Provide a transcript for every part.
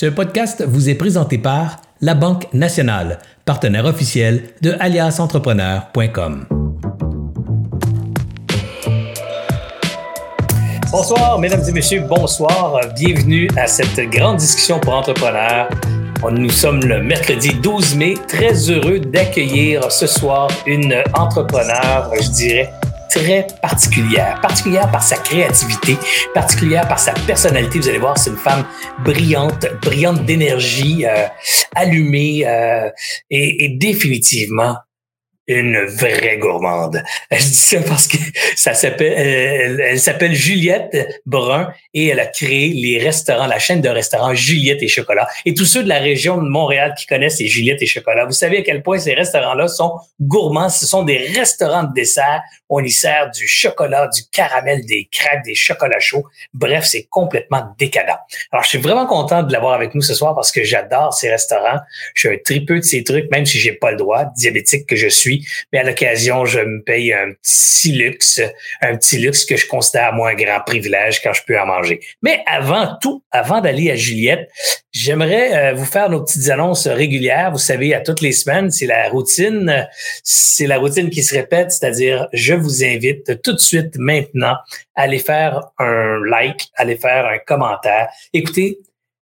Ce podcast vous est présenté par La Banque Nationale, partenaire officiel de aliasentrepreneur.com. Bonsoir, mesdames et messieurs, bonsoir. Bienvenue à cette grande discussion pour entrepreneurs. Nous sommes le mercredi 12 mai, très heureux d'accueillir ce soir une entrepreneur, je dirais, très particulière, particulière par sa créativité, particulière par sa personnalité. Vous allez voir, c'est une femme brillante, brillante d'énergie, euh, allumée euh, et, et définitivement une vraie gourmande. Je dis ça parce que ça s'appelle, elle, elle s'appelle Juliette Brun et elle a créé les restaurants, la chaîne de restaurants Juliette et Chocolat. Et tous ceux de la région de Montréal qui connaissent les Juliette et Chocolat, vous savez à quel point ces restaurants-là sont gourmands. Ce sont des restaurants de dessert. On y sert du chocolat, du caramel, des crêpes, des chocolats chauds. Bref, c'est complètement décadent. Alors, je suis vraiment content de l'avoir avec nous ce soir parce que j'adore ces restaurants. Je suis un tripeux de ces trucs, même si j'ai pas le droit, diabétique que je suis mais à l'occasion, je me paye un petit luxe, un petit luxe que je considère moi un grand privilège quand je peux en manger. Mais avant tout, avant d'aller à Juliette, j'aimerais euh, vous faire nos petites annonces régulières. Vous savez, à toutes les semaines, c'est la routine, c'est la routine qui se répète, c'est-à-dire je vous invite tout de suite maintenant à aller faire un like, à aller faire un commentaire. Écoutez,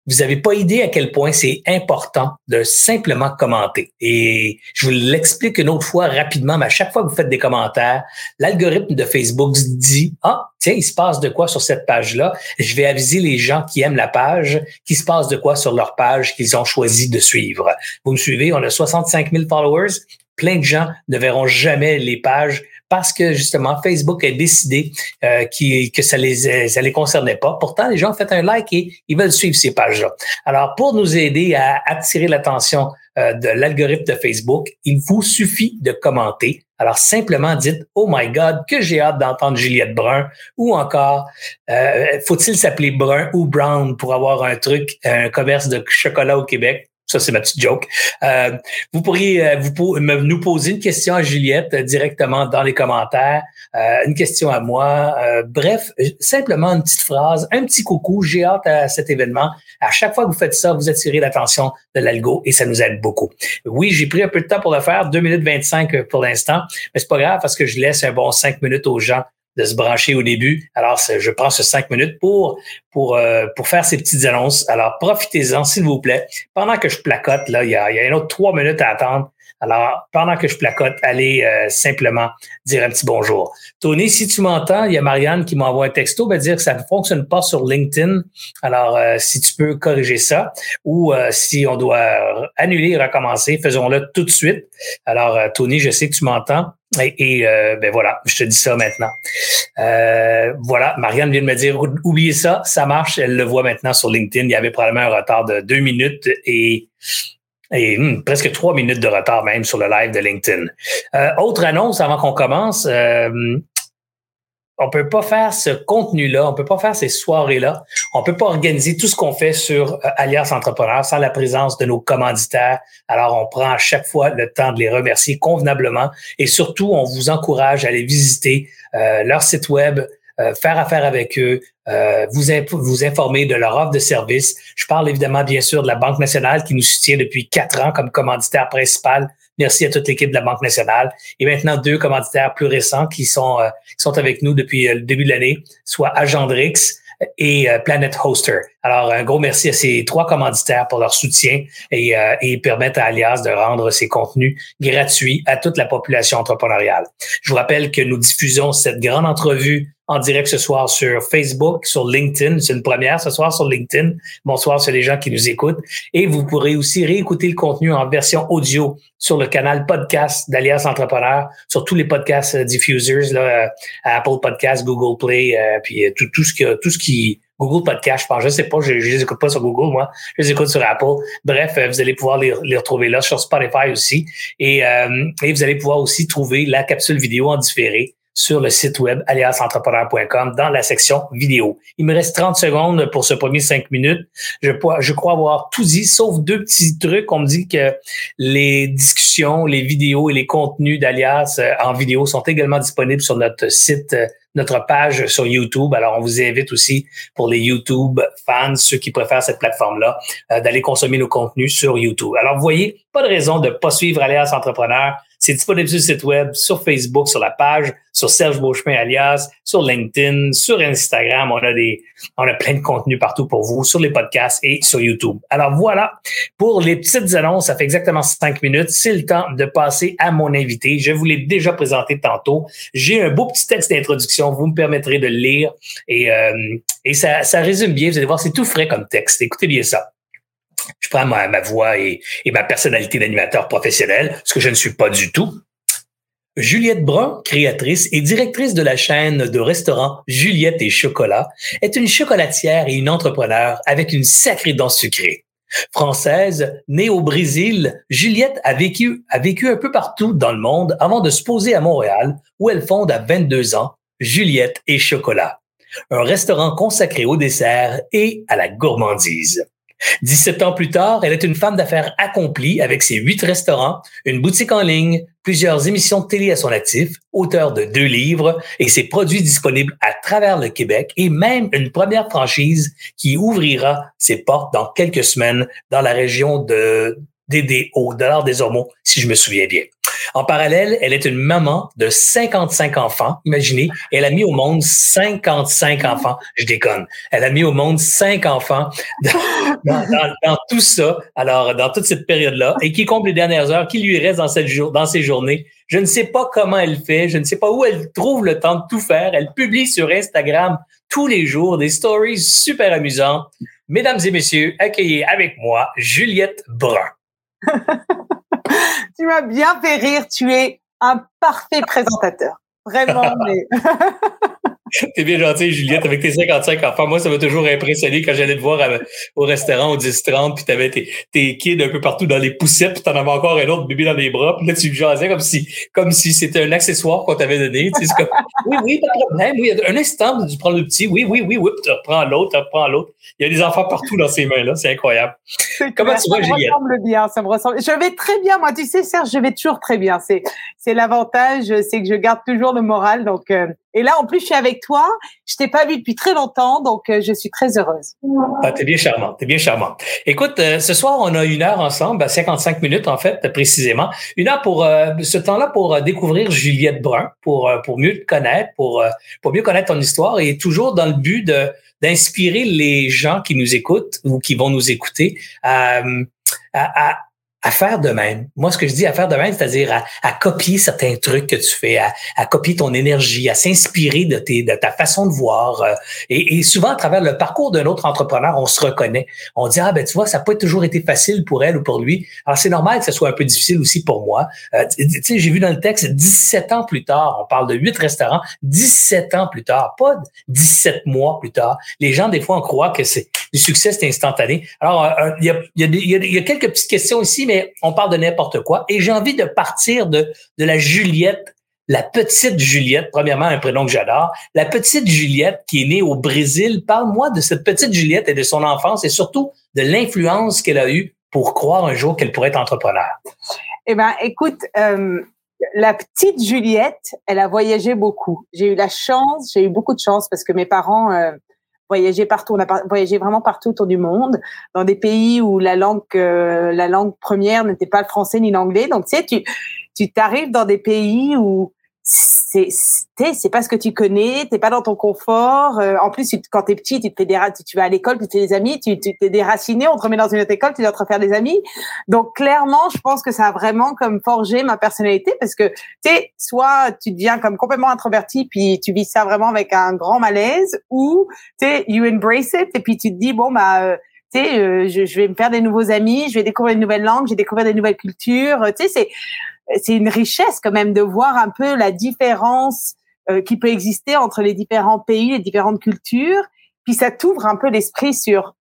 vous n'avez pas idée à quel point c'est important de simplement commenter. Et je vous l'explique une autre fois rapidement, mais à chaque fois que vous faites des commentaires, l'algorithme de Facebook dit, ah, tiens, il se passe de quoi sur cette page-là? Je vais aviser les gens qui aiment la page qu'il se passe de quoi sur leur page qu'ils ont choisi de suivre. Vous me suivez, on a 65 000 followers. Plein de gens ne verront jamais les pages parce que justement Facebook a décidé euh, que ça les ça les concernait pas. Pourtant, les gens ont fait un like et ils veulent suivre ces pages-là. Alors, pour nous aider à attirer l'attention euh, de l'algorithme de Facebook, il vous suffit de commenter. Alors, simplement dites « Oh my God, que j'ai hâte d'entendre Juliette Brun » ou encore euh, « Faut-il s'appeler Brun ou Brown pour avoir un truc, un commerce de chocolat au Québec? » Ça, c'est ma petite joke. Euh, vous pourriez euh, vous nous poser une question à Juliette euh, directement dans les commentaires, euh, une question à moi. bref, simplement une petite phrase, un petit coucou. J'ai hâte à cet événement. À chaque fois que vous faites ça, vous attirez l'attention de l'algo et ça nous aide beaucoup. Oui, j'ai pris un peu de temps pour le faire, 2 minutes 25 pour l'instant, mais c'est pas grave parce que je laisse un bon 5 minutes aux gens de se brancher au début. Alors, je prends ce cinq minutes pour pour euh, pour faire ces petites annonces. Alors, profitez-en, s'il vous plaît. Pendant que je placote, là, il y a, il y a une autre trois minutes à attendre. Alors, pendant que je placote, allez euh, simplement dire un petit bonjour. Tony, si tu m'entends, il y a Marianne qui m'envoie un texto, va dire que ça ne fonctionne pas sur LinkedIn. Alors, euh, si tu peux corriger ça, ou si on doit annuler et recommencer, faisons-le tout de suite. Alors, Tony, je sais que tu m'entends. Et, euh, ben voilà, je te dis ça maintenant. Euh, voilà, Marianne vient de me dire, oubliez ça, ça marche. Elle le voit maintenant sur LinkedIn. Il y avait probablement un retard de deux minutes et, et hmm, presque trois minutes de retard même sur le live de LinkedIn. Euh, autre annonce avant qu'on commence on peut pas faire ce contenu-là, on peut pas faire ces soirées-là, on peut pas organiser tout ce qu'on fait sur euh, Alliance Entrepreneur sans la présence de nos commanditaires. Alors, on prend à chaque fois le temps de les remercier convenablement et surtout, on vous encourage à aller visiter euh, leur site web, euh, faire affaire avec eux, vous, vous informer de leur offre de service. Je parle évidemment, bien sûr, de la Banque nationale qui nous soutient depuis quatre ans comme commanditaire principal Merci à toute l'équipe de la Banque nationale. Et maintenant, deux commanditaires plus récents qui sont, euh, qui sont avec nous depuis euh, le début de l'année, soit Agendrix et euh, Planet Hoster. Alors, un gros merci à ces trois commanditaires pour leur soutien et, et permettent à Alias de rendre ses contenus gratuits à toute la population entrepreneuriale. Je vous rappelle que nous diffusons cette grande entrevue en direct ce soir sur Facebook, sur LinkedIn. C'est une première ce soir sur LinkedIn. Bonsoir sur les gens qui nous écoutent. Et vous pourrez aussi réécouter le contenu en version audio sur le canal podcast d'Alias Entrepreneur, sur tous les podcasts euh, diffusers, là, euh, Apple Podcasts, Google Play, euh, puis tout, tout ce qui, tout ce qui Google Podcast, je pense. Je sais pas, je, je les écoute pas sur Google, moi. Je les écoute sur Apple. Bref, vous allez pouvoir les, les retrouver là, sur Spotify aussi. Et, et vous allez pouvoir aussi trouver la capsule vidéo en différé sur le site web aliasentrepreneur.com dans la section vidéo. Il me reste 30 secondes pour ce premier 5 minutes. Je, je crois avoir tout dit, sauf deux petits trucs. On me dit que les discussions, les vidéos et les contenus d'Alias euh, en vidéo sont également disponibles sur notre site euh, notre page sur YouTube. Alors, on vous invite aussi pour les YouTube fans, ceux qui préfèrent cette plateforme-là, euh, d'aller consommer nos contenus sur YouTube. Alors, vous voyez, pas de raison de pas suivre Alias Entrepreneur. C'est disponible sur le site web, sur Facebook, sur la page, sur Serge Beauchemin alias, sur LinkedIn, sur Instagram. On a des, on a plein de contenu partout pour vous, sur les podcasts et sur YouTube. Alors voilà, pour les petites annonces, ça fait exactement cinq minutes. C'est le temps de passer à mon invité. Je vous l'ai déjà présenté tantôt. J'ai un beau petit texte d'introduction. Vous me permettrez de le lire et, euh, et ça, ça résume bien. Vous allez voir, c'est tout frais comme texte. Écoutez bien ça je prends ma, voix et, et ma personnalité d'animateur professionnel, ce que je ne suis pas du tout. Juliette Brun, créatrice et directrice de la chaîne de restaurants Juliette et Chocolat, est une chocolatière et une entrepreneur avec une sacrée dent sucrée. Française, née au Brésil, Juliette a vécu, a vécu un peu partout dans le monde avant de se poser à Montréal, où elle fonde à 22 ans Juliette et Chocolat, un restaurant consacré au dessert et à la gourmandise. 17 ans plus tard, elle est une femme d'affaires accomplie avec ses huit restaurants, une boutique en ligne, plusieurs émissions de télé à son actif, auteur de deux livres et ses produits disponibles à travers le Québec et même une première franchise qui ouvrira ses portes dans quelques semaines dans la région de DDO, de des Ormeaux, si je me souviens bien. En parallèle, elle est une maman de 55 enfants. Imaginez, elle a mis au monde 55 enfants. Je déconne. Elle a mis au monde 5 enfants dans, tout ça, alors dans toute cette période-là, et qui compte les dernières heures? Qui lui restent dans, cette jour, dans ces journées? Je ne sais pas comment elle fait, je ne sais pas où elle trouve le temps de tout faire. Elle publie sur Instagram tous les jours des stories super amusantes. Mesdames et messieurs, accueillez avec moi Juliette Brun. tu m'as bien fait rire. Tu es un parfait présentateur. Vraiment. Mais... T'es bien gentil, Juliette, avec tes 55 enfants. Moi, ça m'a toujours impressionné quand j'allais te voir au restaurant au 10-30, puis t'avais tes, tes kids un peu partout dans les poussettes, puis t'en avais encore un autre bébé dans les bras, puis là, tu jasais comme si, comme si c'était un accessoire qu'on t'avait donné. Tu sais, comme, oui, oui, pas de problème. Oui, un instant, tu prends le petit. Oui, oui, oui, oui, tu reprends l'autre, tu reprends l'autre. Il y a des enfants partout dans ces mains-là. C'est incroyable. Comment tu vas, Juliette? Ça me ressemble bien, ça me ressemble. Je vais très bien, moi. Tu sais, Serge, je vais toujours très bien. C'est, c'est l'avantage, c'est que je garde toujours le moral. Donc, euh, et là, en plus, je suis avec toi. Je t'ai pas vu depuis très longtemps, donc euh, je suis très heureuse. Ah, t'es bien charmante, t'es bien charmante. Écoute, euh, ce soir, on a une heure ensemble, 55 minutes en fait, précisément. Une heure pour euh, ce temps-là pour découvrir Juliette Brun, pour pour mieux te connaître, pour pour mieux connaître ton histoire, et toujours dans le but de d'inspirer les gens qui nous écoutent ou qui vont nous écouter à, à à faire de même. Moi, ce que je dis à faire de même, c'est-à-dire à, à, copier certains trucs que tu fais, à, à copier ton énergie, à s'inspirer de, de ta façon de voir. Euh, et, et, souvent, à travers le parcours d'un autre entrepreneur, on se reconnaît. On dit, ah ben tu vois, ça n'a pas toujours été facile pour elle ou pour lui. Alors, c'est normal que ce soit un peu difficile aussi pour moi. Euh, tu sais, j'ai vu dans le texte, 17 ans plus tard, on parle de 8 restaurants, 17 ans plus tard, pas 17 mois plus tard. Les gens, des fois, on croit que c'est du succès, c'est instantané. Alors, euh, il y, a, y, a, y, y a quelques petites questions ici, mais on parle de n'importe quoi. Et j'ai envie de partir de, de la Juliette, la petite Juliette, premièrement, un prénom que j'adore, la petite Juliette qui est née au Brésil. Parle-moi de cette petite Juliette et de son enfance et surtout de l'influence qu'elle a eue pour croire un jour qu'elle pourrait être entrepreneur. Eh ben, écoute, euh, la petite Juliette, elle a voyagé beaucoup. J'ai eu la chance, j'ai eu beaucoup de chance parce que mes parents euh, voyager partout. On a voyagé vraiment partout autour du monde, dans des pays où la langue, euh, la langue première n'était pas le français ni l'anglais. Donc, tu sais, tu, tu t'arrives dans des pays où c'est c'est pas ce que tu connais, t'es pas dans ton confort. Euh, en plus, quand t'es petit, tu te fais des tu vas à l'école, tu te fais des amis, tu t'es déraciné, on te remet dans une autre école, tu dois te refaire des amis. Donc clairement, je pense que ça a vraiment comme forgé ma personnalité parce que tu soit tu deviens comme complètement introverti puis tu vis ça vraiment avec un grand malaise, ou tu you embrace it et puis tu te dis bon bah euh, tu euh, je, je, vais me faire des nouveaux amis, je vais découvrir une nouvelle langue, je vais découvrir des nouvelles cultures. Tu sais, c'est c'est une richesse quand même de voir un peu la différence euh, qui peut exister entre les différents pays, les différentes cultures. Puis ça t'ouvre un peu l'esprit sur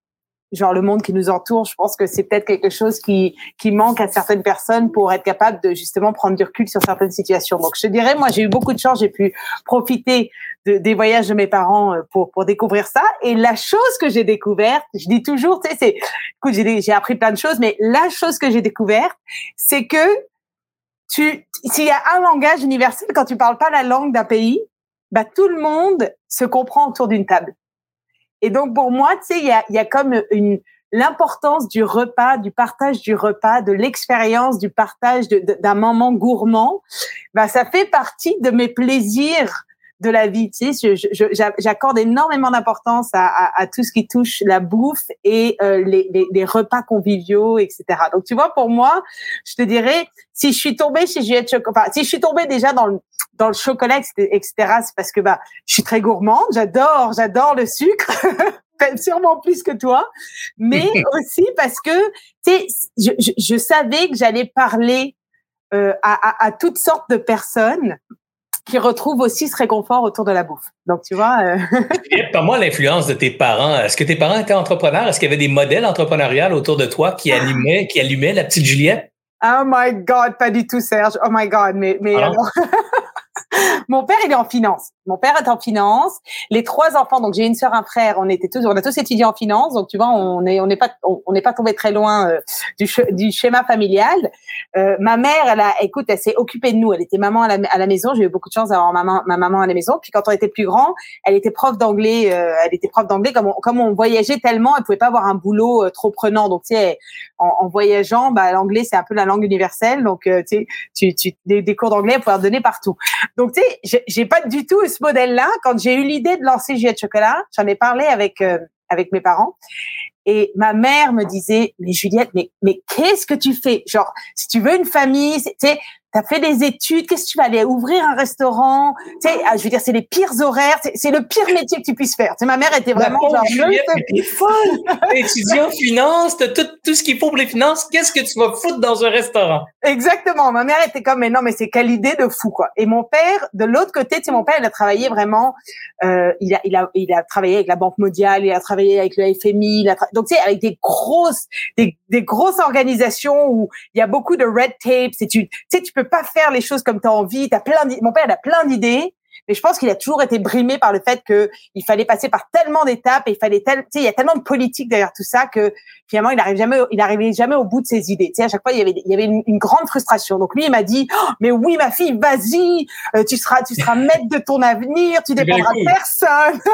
genre le monde qui nous entoure. Je pense que c'est peut-être quelque chose qui qui manque à certaines personnes pour être capable de justement prendre du recul sur certaines situations. Donc je dirais, moi j'ai eu beaucoup de chance, j'ai pu profiter de, des voyages de mes parents euh, pour pour découvrir ça. Et la chose que j'ai découverte, je dis toujours, tu sais, c'est, écoute, j'ai j'ai appris plein de choses, mais la chose que j'ai découverte, c'est que tu, s'il y a un langage universel, quand tu parles pas la langue d'un pays, bah, tout le monde se comprend autour d'une table. Et donc, pour moi, tu sais, il y a, y a comme une, l'importance du repas, du partage du repas, de l'expérience du partage d'un moment gourmand, bah, ça fait partie de mes plaisirs de la vie. Tu sais, j'accorde énormément d'importance à, à, à, tout ce qui touche la bouffe et euh, les, les, les, repas conviviaux, etc. Donc, tu vois, pour moi, je te dirais, si je suis tombée chez Juliette Chocolat, enfin, si je suis tombée déjà dans le, dans le chocolat, etc., c'est parce que bah, je suis très gourmande, j'adore, j'adore le sucre. sûrement plus que toi, mais aussi parce que tu sais, je, je, je, savais que j'allais parler euh, à, à, à, toutes sortes de personnes qui retrouvent aussi ce réconfort autour de la bouffe. Donc, tu vois. Euh... Moi, l'influence de tes parents. Est-ce que tes parents étaient entrepreneurs? Est-ce qu'il y avait des modèles entrepreneuriaux autour de toi qui allumaient, qui allumaient la petite Juliette? Oh my God, pas du tout, Serge. Oh my God, mais, mais ah mon père, il est en finance. Mon père est en finance. Les trois enfants, donc j'ai une sœur, un frère, on était tous, on a tous étudié en finance. Donc tu vois, on est, on n'est pas, on n'est pas tombé très loin euh, du, schéma familial. Euh, ma mère, elle a, écoute, elle s'est occupée de nous. Elle était maman à la, maison. J'ai eu beaucoup de chance d'avoir ma maman à la maison. Puis quand on était plus grand, elle était prof d'anglais. Euh, elle était prof d'anglais. Comme on, voyageait tellement, elle pouvait pas avoir un boulot trop prenant. Donc tu sais, en, voyageant, bah l'anglais c'est un peu la langue universelle. Donc tu sais, tu, des, cours d'anglais, en donner partout. Donc tu sais, j'ai pas du tout ce modèle-là. Quand j'ai eu l'idée de lancer Juliette Chocolat, j'en ai parlé avec euh, avec mes parents. Et ma mère me disait, mais Juliette, mais, mais qu'est-ce que tu fais? Genre, si tu veux une famille, tu sais, T'as fait des études, qu'est-ce que tu vas aller ouvrir un restaurant? Tu sais, ah, je veux dire, c'est les pires horaires, c'est le pire métier que tu puisses faire. Tu sais, ma mère était vraiment genre t'es folle. étudiant finance, t'as tout, tout ce qu'il faut pour les finances. Qu'est-ce que tu vas foutre dans un restaurant? Exactement. Ma mère était comme, mais non, mais c'est quelle idée de fou quoi. Et mon père, de l'autre côté, tu sais, mon père, il a travaillé vraiment. Euh, il a, il a, il a travaillé avec la Banque mondiale, il a travaillé avec le FMI, il a donc tu sais, avec des grosses, des, des grosses organisations où il y a beaucoup de red tape. Tu sais, tu peux pas faire les choses comme tu as envie. As plein Mon père, a plein d'idées. Mais je pense qu'il a toujours été brimé par le fait que il fallait passer par tellement d'étapes et il fallait tel, tu sais, il y a tellement de politique derrière tout ça que finalement il arrive jamais, il arrivait jamais au bout de ses idées. Tu sais, à chaque fois il y avait, il y avait une, grande frustration. Donc lui il m'a dit, oh, mais oui ma fille, vas-y, euh, tu seras, tu seras maître de ton avenir, tu dépendras de personne.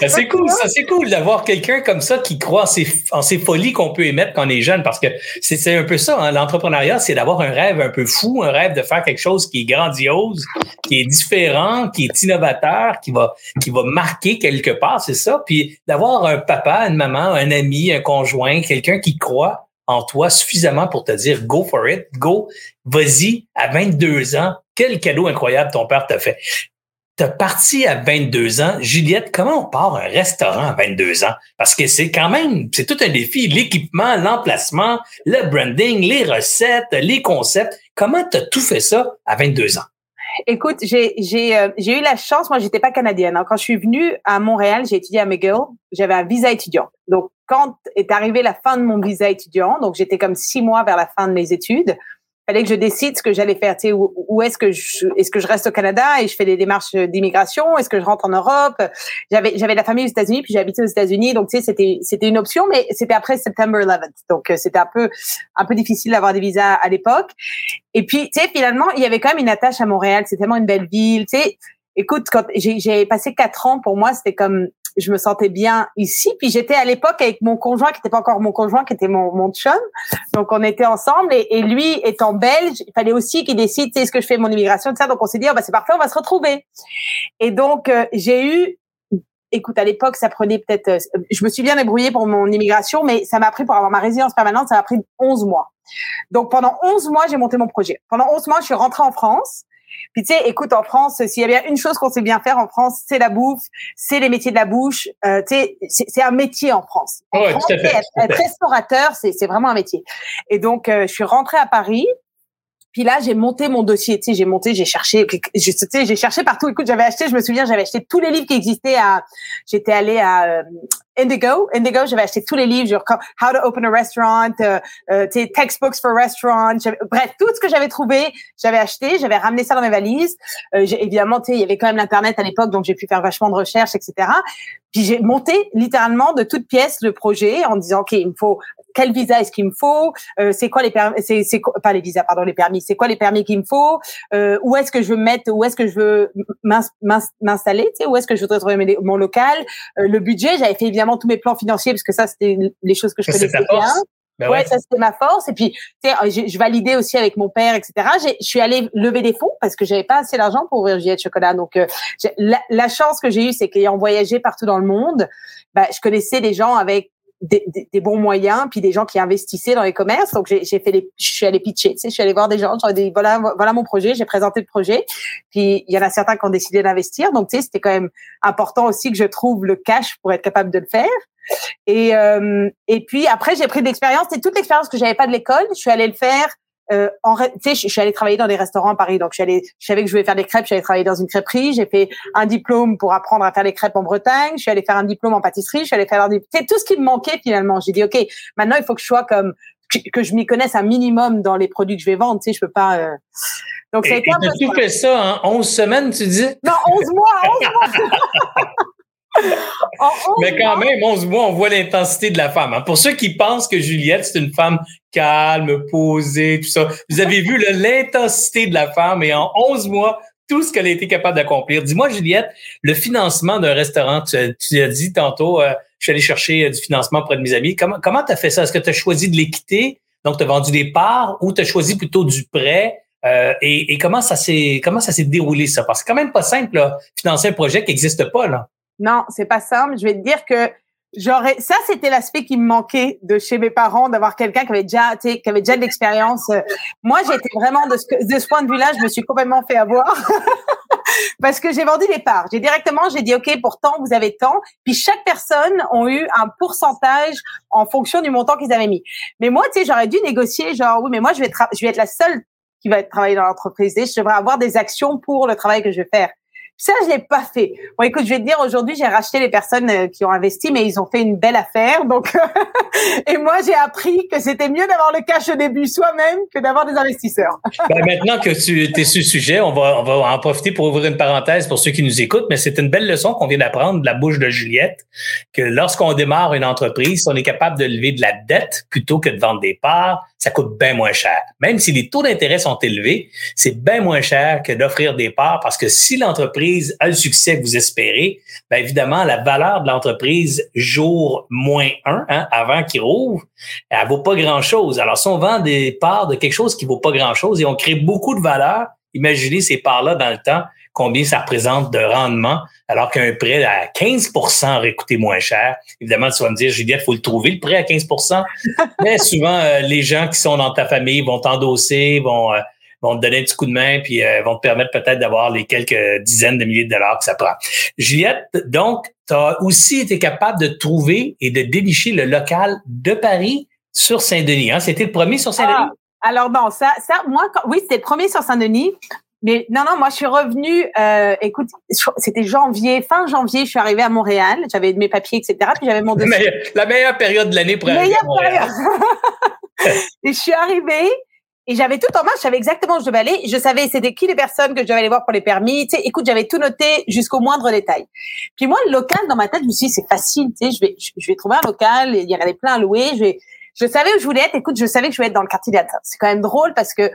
Ben, c'est cool, ça c'est cool d'avoir quelqu'un comme ça qui croit en ces, en ces folies qu'on peut émettre quand on est jeune, parce que c'est un peu ça, hein, l'entrepreneuriat, c'est d'avoir un rêve un peu fou, un rêve de faire quelque chose qui est grandiose, qui est différent, qui est innovateur, qui va, qui va marquer quelque part, c'est ça. Puis d'avoir un papa, une maman, un ami, un conjoint, quelqu'un qui croit en toi suffisamment pour te dire go for it, go, vas-y à 22 ans. Quel cadeau incroyable ton père t'a fait. T'as parti à 22 ans. Juliette, comment on part un restaurant à 22 ans? Parce que c'est quand même, c'est tout un défi. L'équipement, l'emplacement, le branding, les recettes, les concepts. Comment t'as tout fait ça à 22 ans? Écoute, j'ai euh, eu la chance. Moi, j'étais pas canadienne. Hein. Quand je suis venue à Montréal, j'ai étudié à McGill. J'avais un visa étudiant. Donc, quand est arrivée la fin de mon visa étudiant, donc j'étais comme six mois vers la fin de mes études, fallait que je décide ce que j'allais faire. Tu sais, où, où est-ce que je, est-ce que je reste au Canada et je fais des démarches d'immigration Est-ce que je rentre en Europe? J'avais, j'avais la famille aux États-Unis, puis j'ai habité aux États-Unis, donc tu sais, c'était, c'était une option, mais c'était après September 11th, donc euh, c'était un peu, un peu difficile d'avoir des visas à l'époque. Et puis, tu sais, finalement, il y avait quand même une attache à Montréal. C'est tellement une belle ville, tu sais. Écoute, quand j'ai, j'ai passé quatre ans, pour moi, c'était comme je me sentais bien ici. Puis j'étais à l'époque avec mon conjoint, qui n'était pas encore mon conjoint, qui était mon, mon chum. Donc on était ensemble et, et lui étant belge, il fallait aussi qu'il décide, tu sais, ce que je fais mon immigration, tout ça. Donc on s'est dit, oh, bah c'est parfait, on va se retrouver. Et donc euh, j'ai eu écoute, à l'époque, ça prenait peut-être, euh, je me suis bien débrouillée pour mon immigration, mais ça m'a pris pour avoir ma résidence permanente, ça m'a pris 11 mois. Donc pendant 11 mois, j'ai monté mon projet. Pendant 11 mois, je suis rentrée en France. Puis tu sais, écoute, en France, s'il y a bien une chose qu'on sait bien faire en France, c'est la bouffe, c'est les métiers de la bouche. Euh, tu sais, c'est un métier en France. En ouais, France, tout à fait, être, être restaurateur, c'est vraiment un métier. Et donc, euh, je suis rentrée à Paris. Puis là, j'ai monté mon dossier. Tu sais, j'ai monté, j'ai cherché, tu sais, j'ai cherché partout. Écoute, j'avais acheté, je me souviens, j'avais acheté tous les livres qui existaient. À, j'étais allée à, Indigo. Indigo, j'avais acheté tous les livres, genre How to Open a Restaurant, euh, euh, Textbooks for Restaurant. Bref, tout ce que j'avais trouvé, j'avais acheté. J'avais ramené ça dans mes valises. Euh, évidemment, il y avait quand même l'internet à l'époque, donc j'ai pu faire vachement de recherches, etc. Puis j'ai monté littéralement de toutes pièces le projet en disant ok, il me faut quel visa est-ce qu'il me faut? Euh, C'est quoi les permis C'est pas les visas, pardon, les permis. C'est quoi les permis qu'il me faut? Euh, Où est-ce que je veux mettre? Où est-ce que je veux m'installer? Où est-ce que je voudrais trouver mon local? Euh, Le budget, j'avais fait évidemment tous mes plans financiers parce que ça c'était les choses que je connaissais bien. Ben ouais, ça c'était ma force. Et puis, tu sais, je, validais aussi avec mon père, etc. Je suis allée lever des fonds parce que j'avais pas assez d'argent pour ouvrir de Chocolat. Donc, euh, la, la, chance que j'ai eue, c'est qu'ayant voyagé partout dans le monde, bah, je connaissais des gens avec des, des, bons moyens, puis des gens qui investissaient dans les commerces. Donc j'ai fait les, je suis allée pitcher, tu sais, je suis allée voir des gens, j'ai dit voilà voilà mon projet, j'ai présenté le projet. Puis il y en a certains qui ont décidé d'investir. Donc tu sais, c'était quand même important aussi que je trouve le cash pour être capable de le faire. Et euh, et puis après j'ai pris de l'expérience, c'est toute l'expérience que j'avais pas de l'école, je suis allée le faire euh, en, tu sais, je, suis allée travailler dans des restaurants à Paris, donc je, suis allée, je savais que je voulais faire des crêpes, je suis allée travailler dans une crêperie, j'ai fait un diplôme pour apprendre à faire les crêpes en Bretagne, je suis allée faire un diplôme en pâtisserie, je suis allée faire un c'est tout ce qui me manquait finalement. J'ai dit ok, maintenant il faut que je sois comme que je m'y connaisse un minimum dans les produits que je vais vendre, tu sais, je peux pas. Euh... Donc ça a été un peu tu fais ça en 11 semaines, tu dis? Non, 11 mois, 11 mois. Mais quand même, 11 mois, on voit l'intensité de la femme. Hein. Pour ceux qui pensent que Juliette, c'est une femme calme, posée, tout ça, vous avez vu l'intensité de la femme et en 11 mois, tout ce qu'elle a été capable d'accomplir. Dis-moi, Juliette, le financement d'un restaurant, tu, as dit tantôt, euh, je suis allé chercher euh, du financement auprès de mes amis. Comment comment tu as fait ça? Est-ce que tu as choisi de l'équité, donc tu as vendu des parts, ou tu as choisi plutôt du prêt? Euh, et, et, comment ça s'est comment ça s'est déroulé ça? Parce que c'est quand même pas simple là, financer un projet qui n'existe pas là. Non, c'est pas simple. Je vais te dire que j'aurais ça c'était l'aspect qui me manquait de chez mes parents d'avoir quelqu'un qui avait déjà qui avait déjà de l'expérience. Moi j'étais vraiment de ce, de ce point de vue-là je me suis complètement fait avoir parce que j'ai vendu des parts. J'ai directement j'ai dit ok pourtant vous avez tant. Puis chaque personne a eu un pourcentage en fonction du montant qu'ils avaient mis. Mais moi tu sais j'aurais dû négocier genre oui mais moi je vais je vais être la seule qui va travailler dans l'entreprise. Je devrais avoir des actions pour le travail que je vais faire ça, je l'ai pas fait. Bon, écoute, je vais te dire, aujourd'hui, j'ai racheté les personnes euh, qui ont investi, mais ils ont fait une belle affaire. Donc, et moi, j'ai appris que c'était mieux d'avoir le cash au début soi-même que d'avoir des investisseurs. ben, maintenant que tu es sur le sujet, on va, on va en profiter pour ouvrir une parenthèse pour ceux qui nous écoutent, mais c'est une belle leçon qu'on vient d'apprendre de la bouche de Juliette, que lorsqu'on démarre une entreprise, on est capable de lever de la dette plutôt que de vendre des parts, ça coûte bien moins cher. Même si les taux d'intérêt sont élevés, c'est bien moins cher que d'offrir des parts parce que si l'entreprise a le succès que vous espérez, bien évidemment, la valeur de l'entreprise jour moins un, hein, avant qu'il rouvre, elle vaut pas grand-chose. Alors, si on vend des parts de quelque chose qui vaut pas grand-chose et on crée beaucoup de valeur, imaginez ces parts-là dans le temps, combien ça représente de rendement, alors qu'un prêt à 15 aurait coûté moins cher. Évidemment, tu vas me dire, Juliette, il faut le trouver, le prêt à 15% Mais souvent, euh, les gens qui sont dans ta famille vont t'endosser, vont, euh, vont te donner un petit coup de main, puis euh, vont te permettre peut-être d'avoir les quelques dizaines de milliers de dollars que ça prend. Juliette, donc, tu as aussi été capable de trouver et de dénicher le local de Paris sur Saint-Denis. Hein? C'était le premier sur Saint-Denis? Ah, alors non, ça, ça, moi, oui, c'était le premier sur Saint-Denis. Mais non, non, moi je suis revenue, euh, écoute, c'était janvier, fin janvier, je suis arrivée à Montréal, j'avais mes papiers, etc. Puis j'avais mon dossier. La meilleure période de l'année pour arriver à Montréal. et je suis arrivée et j'avais tout en main, je savais exactement où je devais aller, je savais c'était qui les personnes que je devais aller voir pour les permis. Tu sais, écoute, j'avais tout noté jusqu'au moindre détail. Puis moi, le local dans ma tête, je me suis dit c'est facile, tu sais, je vais, je vais trouver un local, il y en avait plein à louer, je vais, je savais où je voulais être. Écoute, je savais que je voulais être dans le quartier d'Athènes. C'est quand même drôle parce que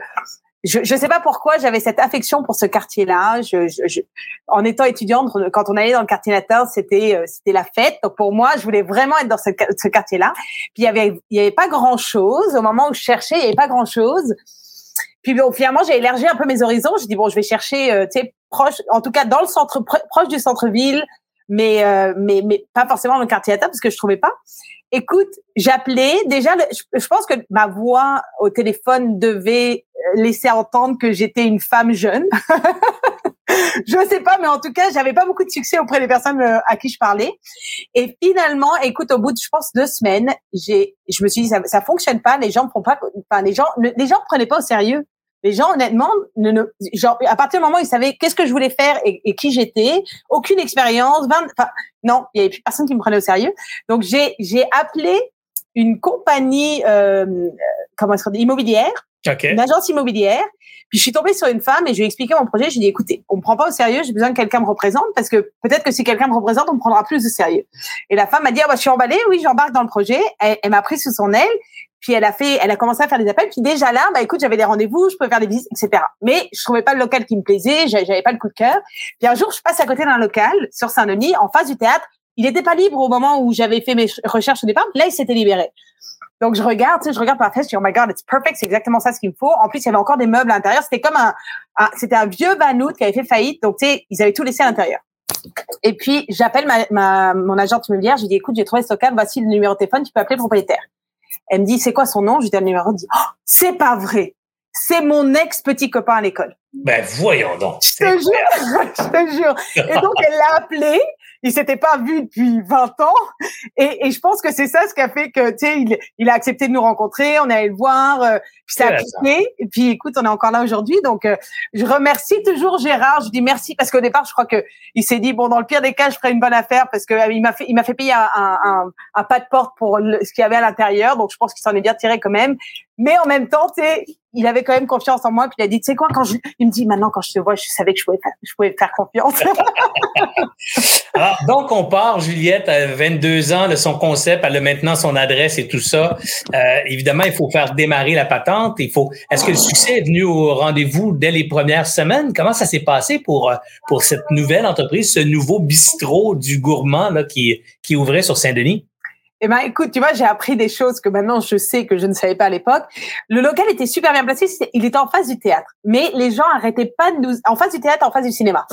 je ne sais pas pourquoi j'avais cette affection pour ce quartier-là. Je, je, en étant étudiante, quand on allait dans le quartier latin, c'était euh, c'était la fête. Donc pour moi, je voulais vraiment être dans ce, ce quartier-là. Puis il y avait il y avait pas grand chose au moment où je cherchais, il y avait pas grand chose. Puis bon, finalement, j'ai élargi un peu mes horizons. Je dis bon, je vais chercher, euh, tu sais, proche, en tout cas dans le centre, proche du centre-ville, mais euh, mais mais pas forcément dans le quartier latin parce que je trouvais pas. Écoute, j'appelais déjà. je, pense que ma voix au téléphone devait laisser entendre que j'étais une femme jeune. je sais pas, mais en tout cas, j'avais pas beaucoup de succès auprès des personnes euh, à qui je parlais. Et finalement, écoute, au bout de, je pense, deux semaines, j'ai, je me suis dit, ça, ça fonctionne pas. Les gens prennent pas, enfin, les gens, les gens prenaient pas au sérieux Les gens, honnêtement, genre, à partir du moment où ils savaient qu'est-ce que je voulais faire et, qui j'étais, aucune expérience, enfin, non, il y avait plus personne qui me prenait au sérieux. Donc, j'ai, appelé une compagnie, euh, euh comment immobilière, une agence immobilière. Puis je suis tombée sur une femme et je lui ai expliqué mon projet. Je lui ai dit, écoutez, on me prend pas au sérieux, j'ai besoin que quelqu'un me représente parce que peut-être que si quelqu'un me représente, on me prendra plus au sérieux. Et la femme m'a dit, ah, bah, je suis emballée, oui, j'embarque dans le projet. Elle, elle m'a pris sous son aile. Puis elle a fait, elle a commencé à faire des appels. Puis déjà là, bah écoute, j'avais des rendez-vous, je pouvais faire des visites, etc. Mais je trouvais pas le local qui me plaisait, j'avais pas le coup de cœur. Puis un jour, je passe à côté d'un local sur Saint-Denis, en face du théâtre. Il n'était pas libre au moment où j'avais fait mes recherches au départ. Là, il s'était libéré. Donc je regarde, tu sais, je regarde par la fenêtre, je dis oh my god, it's perfect, c'est exactement ça ce qu'il me faut. En plus, il y avait encore des meubles à l'intérieur. C'était comme un, c'était un vieux Vanout qui avait fait faillite. Donc tu sais, ils avaient tout laissé à l'intérieur. Et puis j'appelle ma, ma, mon agente immobilière, je lui dis écoute, j'ai trouvé ce local, voici le numéro de téléphone, tu peux appeler le propriétaire. Elle me dit, c'est quoi son nom? Je lui donne le numéro. Elle dit, oh, c'est pas vrai. C'est mon ex-petit copain à l'école. Ben, voyons donc. Je te jure, je te jure. Et donc, elle l'a appelé il s'était pas vu depuis 20 ans. Et, et je pense que c'est ça ce qui a fait que, tu sais, il, il, a accepté de nous rencontrer, on est allé le voir, euh, puis ça a quitté. Et puis, écoute, on est encore là aujourd'hui. Donc, euh, je remercie toujours Gérard. Je dis merci parce qu'au départ, je crois que il s'est dit, bon, dans le pire des cas, je ferai une bonne affaire parce que euh, il m'a fait, il m'a fait payer un, un, un, pas de porte pour ce qu'il y avait à l'intérieur. Donc, je pense qu'il s'en est bien tiré quand même. Mais en même temps, tu sais, il avait quand même confiance en moi. Puis il a dit, tu sais quoi, quand je, il me dit, maintenant, quand je te vois, je savais que je pouvais faire, je pouvais faire confiance. Alors, donc, on part, Juliette, à 22 ans de son concept, elle a maintenant son adresse et tout ça. Euh, évidemment, il faut faire démarrer la patente. Il faut. Est-ce que le succès est venu au rendez-vous dès les premières semaines? Comment ça s'est passé pour, euh, pour cette nouvelle entreprise, ce nouveau bistrot du gourmand là, qui, qui ouvrait sur Saint-Denis? Eh ben, écoute, tu vois, j'ai appris des choses que maintenant je sais que je ne savais pas à l'époque. Le local était super bien placé, il était en face du théâtre. Mais les gens arrêtaient pas de nous, en face du théâtre, en face du cinéma.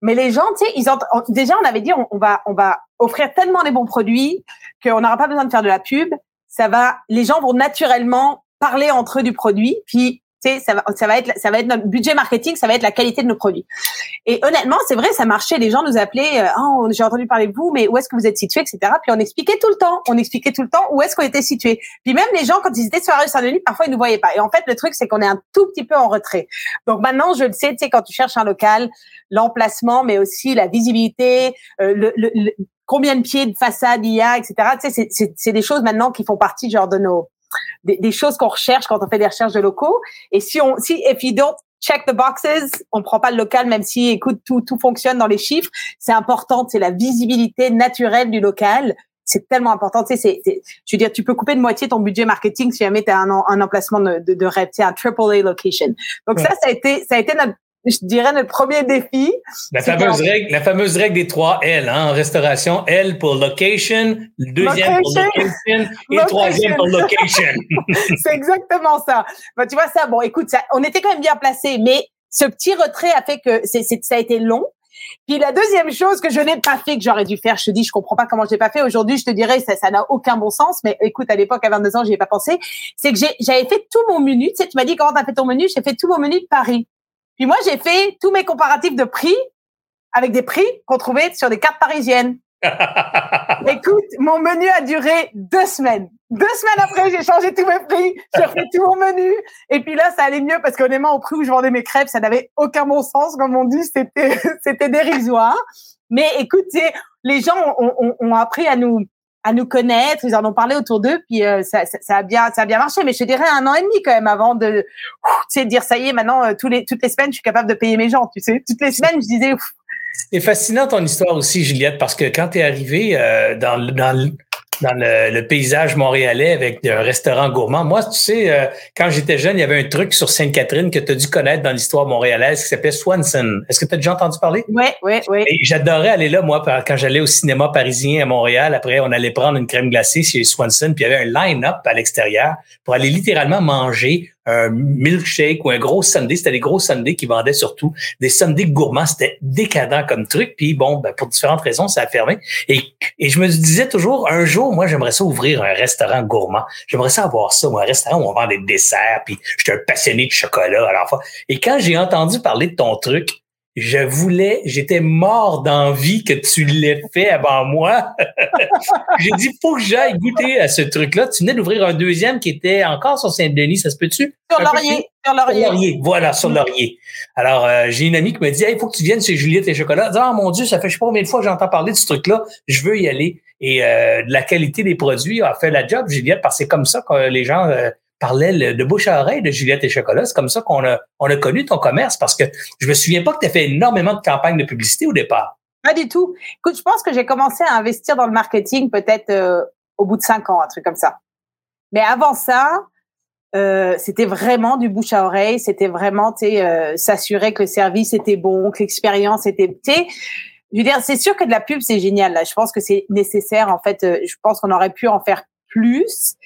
Mais les gens, tu sais, ils ont, déjà, on avait dit, on, va, on va offrir tellement des bons produits qu'on n'aura pas besoin de faire de la pub. Ça va, les gens vont naturellement parler entre eux du produit. Puis ça va, ça va être, ça va être notre budget marketing, ça va être la qualité de nos produits. Et honnêtement, c'est vrai, ça marchait. Les gens nous appelaient, oh, j'ai entendu parler de vous, mais où est-ce que vous êtes situé, etc. Puis on expliquait tout le temps, on expliquait tout le temps où est-ce qu'on était situé. Puis même les gens, quand ils étaient sur la rue Saint-Denis, parfois ils nous voyaient pas. Et en fait, le truc, c'est qu'on est un tout petit peu en retrait. Donc maintenant, je le sais, tu sais, quand tu cherches un local, l'emplacement, mais aussi la visibilité, euh, le, le, combien de pieds de façade il y a, etc. Tu sais, c'est des choses maintenant qui font partie genre de nos des, choses qu'on recherche quand on fait des recherches de locaux. Et si on, si if you don't check the boxes, on prend pas le local, même si, écoute, tout, tout fonctionne dans les chiffres. C'est important, c'est la visibilité naturelle du local. C'est tellement important. Tu sais, c'est, je veux dire, tu peux couper de moitié ton budget marketing si jamais tu as un, un emplacement de, de, de rêve, c'est un triple A location. Donc ça, ça a été, ça a été notre je dirais notre premier défi. La fameuse règle, la fameuse règle des trois L, hein, en restauration. L pour location, le deuxième pour location et le troisième pour location. c'est exactement ça. Ben, tu vois ça, bon, écoute, ça, on était quand même bien placé, mais ce petit retrait a fait que c'est, ça a été long. Puis la deuxième chose que je n'ai pas fait, que j'aurais dû faire, je te dis, je comprends pas comment je l'ai pas fait. Aujourd'hui, je te dirais, ça, ça n'a aucun bon sens. Mais écoute, à l'époque, à 22 ans, j'y ai pas pensé. C'est que j'avais fait tout mon menu. Tu sais, tu m'as dit comment t'as fait ton menu? J'ai fait tout mon menu de Paris. Puis moi, j'ai fait tous mes comparatifs de prix avec des prix qu'on trouvait sur des cartes parisiennes. Écoute, mon menu a duré deux semaines. Deux semaines après, j'ai changé tous mes prix, j'ai refait tout mon menu. Et puis là, ça allait mieux parce qu'honnêtement, au prix où je vendais mes crêpes, ça n'avait aucun bon sens. Comme on dit, c'était, c'était dérisoire. Mais écoute, les gens ont, ont appris à nous, à nous connaître, ils en ont parlé autour d'eux, puis euh, ça, a bien, ça a bien marché. Mais je dirais un an et demi quand même avant de, dire ça y est, maintenant euh, les, toutes les semaines, je suis capable de payer mes gens. Tu sais, toutes les semaines, je disais. C'est fascinant ton histoire aussi, Juliette, parce que quand tu es arrivé euh, dans, dans, dans le, paysage montréalais avec un restaurant gourmand. Moi, tu sais, euh, quand j'étais jeune, il y avait un truc sur Sainte-Catherine que tu as dû connaître dans l'histoire montréalaise qui s'appelait Swanson. Est-ce que tu as déjà entendu parler? Oui, oui, oui. J'adorais aller là, moi, quand j'allais au cinéma parisien à Montréal. Après, on allait prendre une crème glacée chez Swanson, puis il y avait un line-up à l'extérieur pour aller littéralement manger un milkshake ou un gros sundae. C'était des gros sundaes qui vendaient surtout. Des sundaes gourmands, c'était décadent comme truc. Puis bon, ben, pour différentes raisons, ça a fermé. Et, et je me disais toujours, un jour, moi, j'aimerais ça ouvrir un restaurant gourmand. J'aimerais ça avoir ça, moi, un restaurant où on vend des desserts. Puis j'étais un passionné de chocolat à fois. Et quand j'ai entendu parler de ton truc, je voulais, j'étais mort d'envie que tu l'aies fait avant moi. J'ai dit, faut que j'aille goûter à ce truc-là. Tu venais d'ouvrir un deuxième qui était encore sur Saint-Denis, ça se peut-tu? Sur Laurier. Sur Laurier. Voilà, sur Laurier. Alors, euh, j'ai une amie qui me dit, il faut que tu viennes chez Juliette et Chocolat. Ah, oh, mon Dieu, ça fait je sais pas combien de fois que j'entends parler de ce truc-là. Je veux y aller. Et euh, la qualité des produits a fait la job, Juliette, parce que c'est comme ça que les gens euh, parlait de bouche à oreille de Juliette et Chocolat. C'est comme ça qu'on a, on a connu ton commerce parce que je me souviens pas que tu as fait énormément de campagnes de publicité au départ. Pas du tout. Écoute, je pense que j'ai commencé à investir dans le marketing peut-être euh, au bout de cinq ans, un truc comme ça. Mais avant ça, euh, c'était vraiment du bouche à oreille. C'était vraiment, euh, s'assurer que le service était bon, que l'expérience était, tu je veux dire, c'est sûr que de la pub, c'est génial. Là, je pense que c'est nécessaire. En fait, je pense qu'on aurait pu en faire plus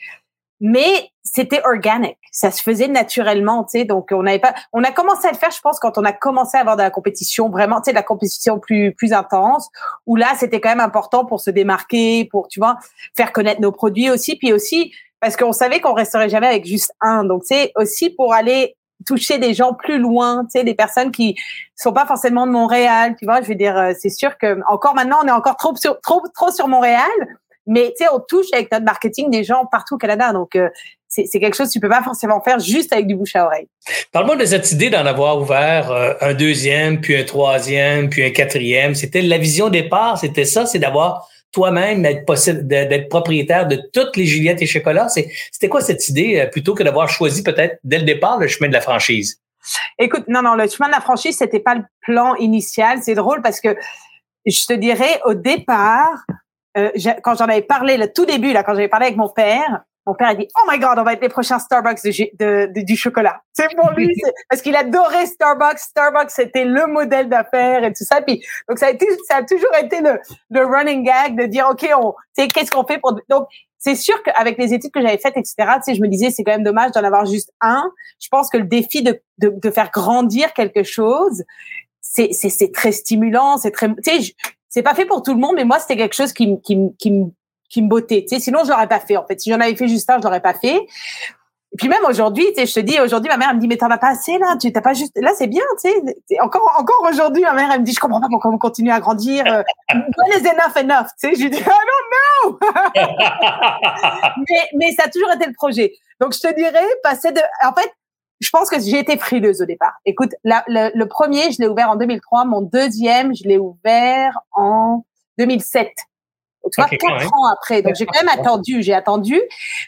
mais c'était organique, ça se faisait naturellement, tu sais. Donc on n'avait pas, on a commencé à le faire, je pense, quand on a commencé à avoir de la compétition vraiment, tu sais, de la compétition plus plus intense. Où là, c'était quand même important pour se démarquer, pour tu vois, faire connaître nos produits aussi, puis aussi parce qu'on savait qu'on resterait jamais avec juste un. Donc c'est aussi pour aller toucher des gens plus loin, tu sais, des personnes qui sont pas forcément de Montréal, tu vois. Je veux dire, euh, c'est sûr que encore maintenant, on est encore trop sur, trop trop sur Montréal mais tu sais, on touche avec notre marketing des gens partout au Canada. Donc, euh, c'est quelque chose que tu peux pas forcément faire juste avec du bouche à oreille. Parle-moi de cette idée d'en avoir ouvert euh, un deuxième, puis un troisième, puis un quatrième. C'était la vision départ, c'était ça, c'est d'avoir toi-même d'être propriétaire de toutes les Juliettes et chocolats. C'était quoi cette idée euh, plutôt que d'avoir choisi peut-être dès le départ le chemin de la franchise? Écoute, non, non, le chemin de la franchise, c'était pas le plan initial. C'est drôle parce que je te dirais, au départ, euh, quand j'en avais parlé le tout début, là, quand j'avais parlé avec mon père, mon père a dit Oh my God, on va être les prochains Starbucks de, de, du chocolat. C'est pour lui, parce qu'il adorait Starbucks. Starbucks, c'était le modèle d'affaires et tout ça. Puis, donc, ça a, été, ça a toujours été le, le running gag de dire OK, on, qu'est-ce qu'on fait pour. Donc, c'est sûr qu'avec les études que j'avais faites, etc., tu sais, je me disais, c'est quand même dommage d'en avoir juste un. Je pense que le défi de, de, de faire grandir quelque chose, c'est, c'est, c'est très stimulant, c'est très, tu sais, c'est pas fait pour tout le monde, mais moi, c'était quelque chose qui, qui, qui, qui me bottait. Tu sais, sinon, je l'aurais pas fait. En fait, si j'en avais fait juste un, je l'aurais pas fait. Et puis même aujourd'hui, tu sais, je te dis, aujourd'hui, ma mère elle me dit, mais t'en as pas assez là, tu t'as pas juste, là, c'est bien, tu sais. Encore, encore aujourd'hui, ma mère elle me dit, je comprends pas pourquoi on continue à grandir. What is enough enough, tu sais. Je lui dis, I don't know. mais, mais ça a toujours été le projet. Donc je te dirais, passer de, en fait, je pense que j'ai été frileuse au départ. Écoute, le, premier, je l'ai ouvert en 2003. Mon deuxième, je l'ai ouvert en 2007 tu vois, quatre ans après. Donc, j'ai quand même attendu, j'ai attendu.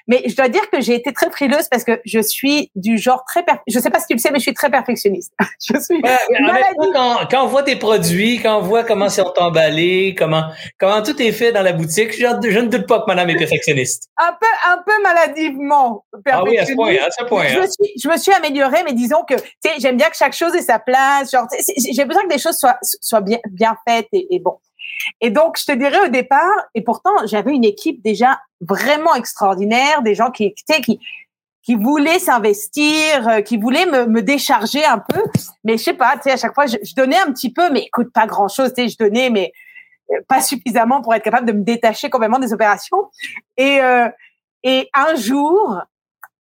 Mais je dois dire que j'ai été très frileuse parce que je suis du genre très, je sais pas si tu le sais, mais je suis très perfectionniste. je suis quand, quand, on voit tes produits, quand on voit comment ils sont emballés, comment, comment tout est fait dans la boutique, je, je, ne doute pas que madame est perfectionniste. un peu, un peu maladivement perfectionniste. Ah oui, à ce point, à ce point. Je, me hein. suis, je me suis améliorée, mais disons que, tu sais, j'aime bien que chaque chose ait sa place. Genre, j'ai besoin que des choses soient, soient bien, bien faites et, et bon. Et donc, je te dirais au départ, et pourtant, j'avais une équipe déjà vraiment extraordinaire, des gens qui, qui, qui voulaient s'investir, euh, qui voulaient me, me, décharger un peu. Mais je sais pas, tu sais, à chaque fois, je, donnais un petit peu, mais écoute, pas grand chose, tu sais, je donnais, mais euh, pas suffisamment pour être capable de me détacher complètement des opérations. Et, euh, et un jour,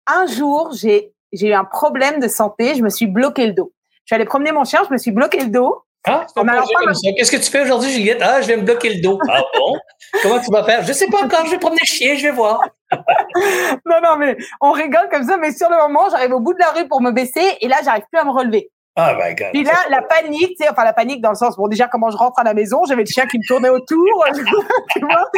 un jour, j'ai, j'ai eu un problème de santé, je me suis bloqué le dos. Je suis allée promener mon chien, je me suis bloqué le dos. Ah, Qu'est-ce que tu fais aujourd'hui, Juliette? Ah, je vais me bloquer le dos. Ah bon? Comment tu vas faire? Je sais pas encore, je vais promener le chien, je vais voir. non, non, mais on rigole comme ça, mais sur le moment, j'arrive au bout de la rue pour me baisser et là, j'arrive plus à me relever. Ah, my God. Puis là, la panique, tu sais, enfin, la panique dans le sens, bon, déjà, comment je rentre à la maison, j'avais le chien qui me tournait autour, tu vois.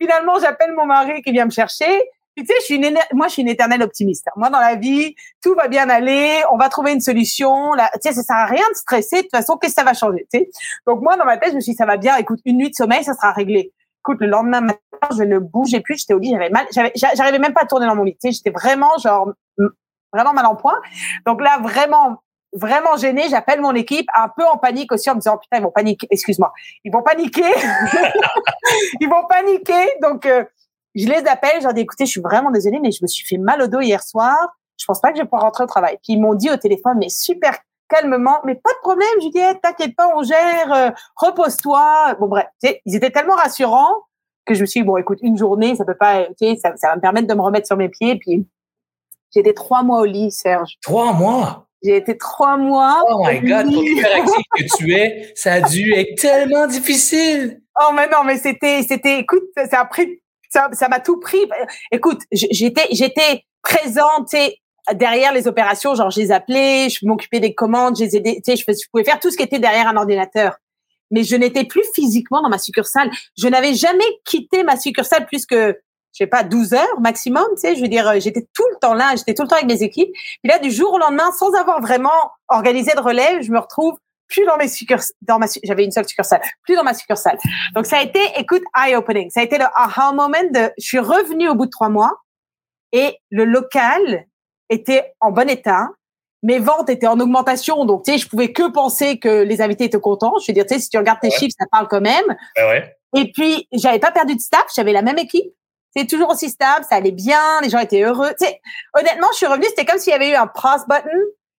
Finalement, j'appelle mon mari qui vient me chercher tu sais, je suis une, moi, je suis une éternelle optimiste. Moi, dans la vie, tout va bien aller, on va trouver une solution. Là, tu sais, ça sert à rien de stresser. De toute façon, qu'est-ce que ça va changer, tu sais? Donc moi, dans ma tête, je me suis dit, ça va bien. Écoute, une nuit de sommeil, ça sera réglé. Écoute, le lendemain matin, je ne bougeais plus. J'étais au lit, j'avais mal. J'arrivais même pas à tourner dans mon lit. Tu sais, j'étais vraiment genre vraiment mal en point. Donc là, vraiment, vraiment gênée. J'appelle mon équipe, un peu en panique aussi, en me disant oh, putain, ils vont paniquer. Excuse-moi, ils vont paniquer. ils vont paniquer. Donc euh, je les appelle, je leur dis écoutez, je suis vraiment désolée, mais je me suis fait mal au dos hier soir. Je pense pas que je vais pouvoir rentrer au travail. Puis ils m'ont dit au téléphone, mais super calmement, mais pas de problème, Juliette, t'inquiète pas, on gère, euh, repose-toi. Bon bref, ils étaient tellement rassurants que je me suis dit, bon, écoute, une journée, ça peut pas, ça, ça va me permettre de me remettre sur mes pieds. Puis j'ai été trois mois au lit, Serge. Trois mois? J'ai été trois mois. Oh my God, pour l'hyperactif que tu es, ça a dû être tellement difficile. Oh, mais non, mais c'était, c'était, écoute, ça a pris, ça, ça m'a tout pris. Écoute, j'étais, j'étais présente, derrière les opérations, genre, je les appelais, je m'occupais des commandes, je les tu sais, je, pouvais faire tout ce qui était derrière un ordinateur. Mais je n'étais plus physiquement dans ma succursale. Je n'avais jamais quitté ma succursale plus que je sais pas, 12 heures maximum, tu sais, je veux dire, j'étais tout le temps là, j'étais tout le temps avec mes équipes. Puis là, du jour au lendemain, sans avoir vraiment organisé de relève, je me retrouve plus dans mes succursales, dans ma, j'avais une seule succursale, plus dans ma succursale. Donc ça a été, écoute, eye-opening. Ça a été le aha moment de, je suis revenue au bout de trois mois et le local était en bon état. Mes ventes étaient en augmentation, donc tu sais, je pouvais que penser que les invités étaient contents. Je veux dire, tu sais, si tu regardes tes chiffres, ça parle quand même. ouais. Et puis, j'avais pas perdu de staff, j'avais la même équipe c'est toujours aussi stable, ça allait bien, les gens étaient heureux. Tu sais, honnêtement, je suis revenue, c'était comme s'il y avait eu un pause button,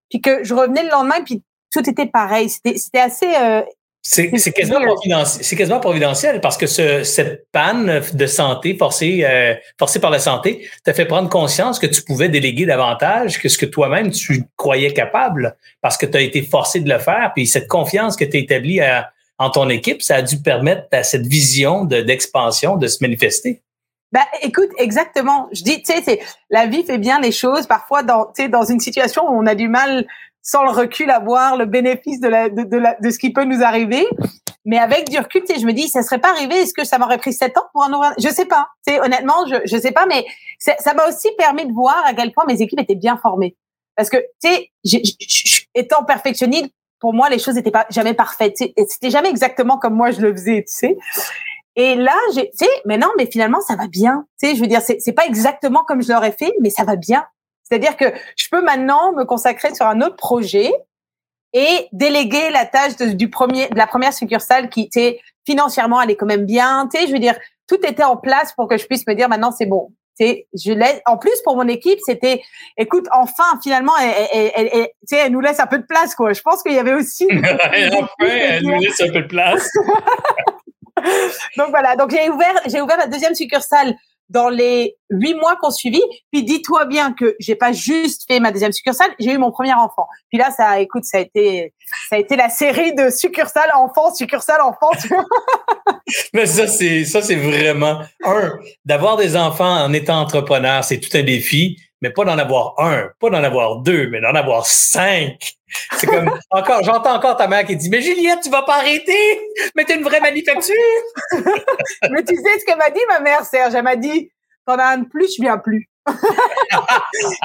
puis que je revenais le lendemain, puis tout était pareil. C'était, assez. Euh, c'est, quasiment providentiel, quasiment providentiel parce que ce, cette panne de santé forcée, euh, forcée par la santé t'a fait prendre conscience que tu pouvais déléguer davantage que ce que toi-même tu croyais capable parce que tu as été forcé de le faire. Puis cette confiance que tu as établie en ton équipe, ça a dû permettre à cette vision de, d'expansion de se manifester. Bah, écoute, exactement. Je dis, tu sais, la vie fait bien les choses. Parfois, dans, tu sais, dans une situation où on a du mal, sans le recul, à voir le bénéfice de la, de, la, de ce qui peut nous arriver. Mais avec du recul, je me dis, ça serait pas arrivé. Est-ce que ça m'aurait pris sept ans pour en ouvrir Je sais pas. Tu sais, honnêtement, je, je sais pas. Mais ça m'a aussi permis de voir à quel point mes équipes étaient bien formées. Parce que, tu sais, étant perfectionniste, pour moi, les choses n'étaient pas jamais parfaites. C'était jamais exactement comme moi je le faisais, tu sais. Et là, j'ai, tu sais, mais non, mais finalement, ça va bien. Tu sais, je veux dire, c'est pas exactement comme je l'aurais fait, mais ça va bien. C'est-à-dire que je peux maintenant me consacrer sur un autre projet et déléguer la tâche de, du premier, de la première succursale qui était financièrement, elle est quand même bien. Tu sais, je veux dire, tout était en place pour que je puisse me dire maintenant c'est bon. Tu sais, je laisse. En plus, pour mon équipe, c'était, écoute, enfin, finalement, elle, elle, elle nous laisse un peu de place, quoi. Je pense qu'il y avait aussi. enfin, elle nous laisse un peu de place. donc voilà, donc j'ai ouvert, j'ai ouvert la deuxième succursale dans les huit mois qu'on suivi. Puis dis-toi bien que j'ai pas juste fait ma deuxième succursale, j'ai eu mon premier enfant. Puis là, ça, écoute, ça a été, ça a été la série de succursales enfants, succursales enfants. Mais ça, c'est, ça, c'est vraiment un d'avoir des enfants en étant entrepreneur, c'est tout un défi mais pas d'en avoir un, pas d'en avoir deux, mais d'en avoir cinq. C'est comme encore, j'entends encore ta mère qui dit Mais Juliette, tu vas pas arrêter, mais t'es une vraie manufacture. mais tu sais ce qu'elle m'a dit, ma mère, Serge, elle m'a dit T'en as un de plus, je viens plus.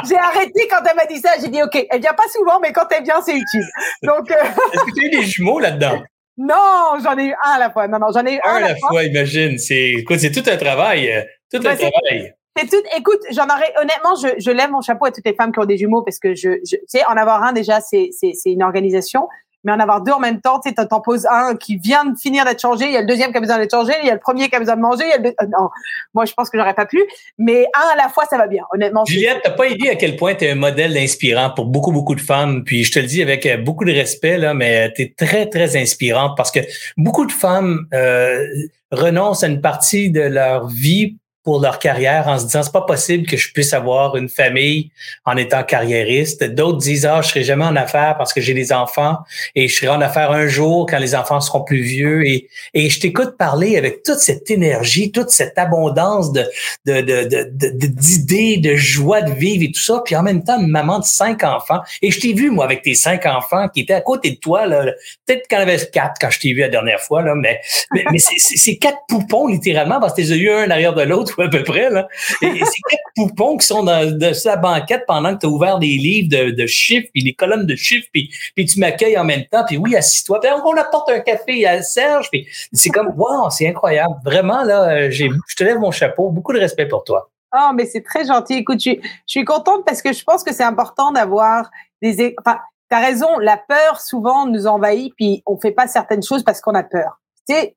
j'ai arrêté quand elle m'a dit ça. J'ai dit OK, elle vient pas souvent, mais quand elle vient, c'est utile. Donc, euh, est-ce que tu as eu des jumeaux là-dedans? Non, j'en ai eu un à la fois. Non, non, j'en ai eu un, un à la, fois. fois. Imagine, c'est, écoute, c'est tout un travail, euh, tout un travail. C'est tout. Écoute, j'en aurais honnêtement, je, je, lève mon chapeau à toutes les femmes qui ont des jumeaux parce que je, je tu sais, en avoir un déjà, c'est une organisation, mais en avoir deux en même temps, tu sais, t'en poses un qui vient de finir d'être changé, il y a le deuxième qui a besoin d'être changé, il y a le premier qui a besoin de manger, euh, non, moi je pense que j'aurais pas pu, mais un à la fois ça va bien, honnêtement. Juliette, t'as pas idée à quel point t'es un modèle inspirant pour beaucoup beaucoup de femmes, puis je te le dis avec euh, beaucoup de respect là, mais t'es très très inspirante parce que beaucoup de femmes euh, renoncent à une partie de leur vie pour leur carrière en se disant c'est pas possible que je puisse avoir une famille en étant carriériste. D'autres disent ah je serai jamais en affaires parce que j'ai des enfants et je serai en affaires un jour quand les enfants seront plus vieux. Et et je t'écoute parler avec toute cette énergie, toute cette abondance de de de d'idées, de, de, joie de vivre et tout ça. Puis en même temps une maman de cinq enfants. Et je t'ai vu moi avec tes cinq enfants qui étaient à côté de toi là peut-être quand avait quatre quand je t'ai vu la dernière fois là mais mais, mais c'est quatre poupons littéralement parce que t'es eu un derrière de l'autre à peu près. Là. Et, et c'est quelques poupons qui sont dans, de sa banquette pendant que tu as ouvert des livres de, de chiffres, puis les colonnes de chiffres, puis, puis tu m'accueilles en même temps, puis oui, assis-toi. Puis on apporte un café à Serge, puis c'est comme, wow, c'est incroyable. Vraiment, là, j'ai, je te lève mon chapeau. Beaucoup de respect pour toi. Oh, mais c'est très gentil. Écoute, je, je, suis contente parce que je pense que c'est important d'avoir des... Enfin, t'as raison, la peur souvent nous envahit, puis on fait pas certaines choses parce qu'on a peur. Tu sais,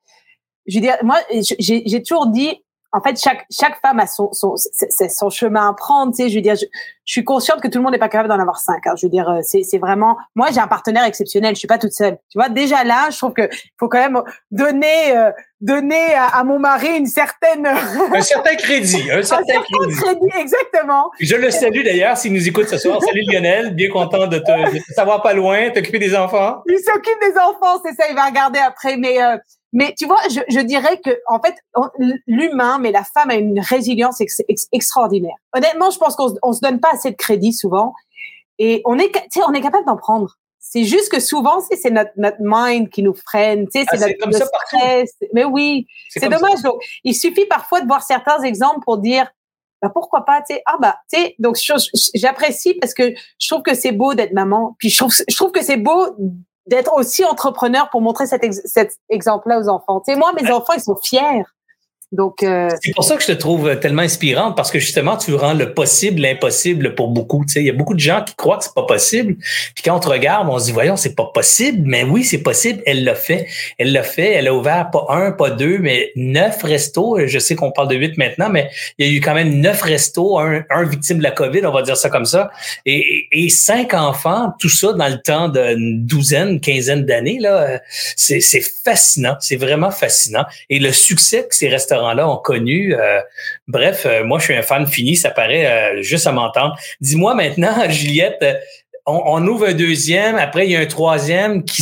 je veux dire, moi, j'ai toujours dit, en fait, chaque chaque femme a son son c'est son chemin à prendre. Tu sais, je veux dire, je, suis consciente que tout le monde n'est pas capable d'en avoir cinq. Hein. Je veux dire, euh, c'est c'est vraiment. Moi, j'ai un partenaire exceptionnel. Je suis pas toute seule. Tu vois, déjà là, je trouve que faut quand même donner euh, donner à, mon mari une certaine un certain crédit, un certain, crédit. exactement. Je le salue d'ailleurs s'il nous écoute ce soir. Salut Lionel, bien content de te, de te savoir pas loin, t'occuper des enfants. Il s'occupe des enfants, c'est ça. Il va regarder après, mais euh, mais tu vois, je, je dirais que en fait, l'humain, mais la femme a une résilience extraordinaire. Honnêtement, je pense qu'on on se donne pas assez de crédit souvent, et on est, on est capable d'en prendre. C'est juste que souvent, c'est notre, notre mind qui nous freine, tu sais, c'est ah, notre, comme ça stress. Mais oui, c'est dommage. Donc, il suffit parfois de voir certains exemples pour dire, bah pourquoi pas, tu sais, ah bah, tu sais, donc j'apprécie parce que je trouve que c'est beau d'être maman, puis je trouve, je trouve que c'est beau d'être aussi entrepreneur pour montrer cet, cet exemple-là aux enfants. Tu sais, moi, mes enfants, ils sont fiers. Donc, euh, c'est pour ça que je te trouve tellement inspirante parce que justement, tu rends le possible l'impossible pour beaucoup. Tu sais, il y a beaucoup de gens qui croient que c'est pas possible. Puis quand on te regarde, on se dit, voyons, c'est pas possible. Mais oui, c'est possible. Elle l'a fait. Elle l'a fait. Elle a ouvert pas un, pas deux, mais neuf restos. Je sais qu'on parle de huit maintenant, mais il y a eu quand même neuf restos, un, victime de la COVID, on va dire ça comme ça, et, cinq enfants. Tout ça dans le temps d'une douzaine, quinzaine d'années là. C'est, c'est fascinant. C'est vraiment fascinant. Et le succès que ces restaurants là ont connu. Euh, bref, euh, moi, je suis un fan fini, ça paraît euh, juste à m'entendre. Dis-moi maintenant, Juliette, on, ouvre un deuxième, après il y a un troisième qui,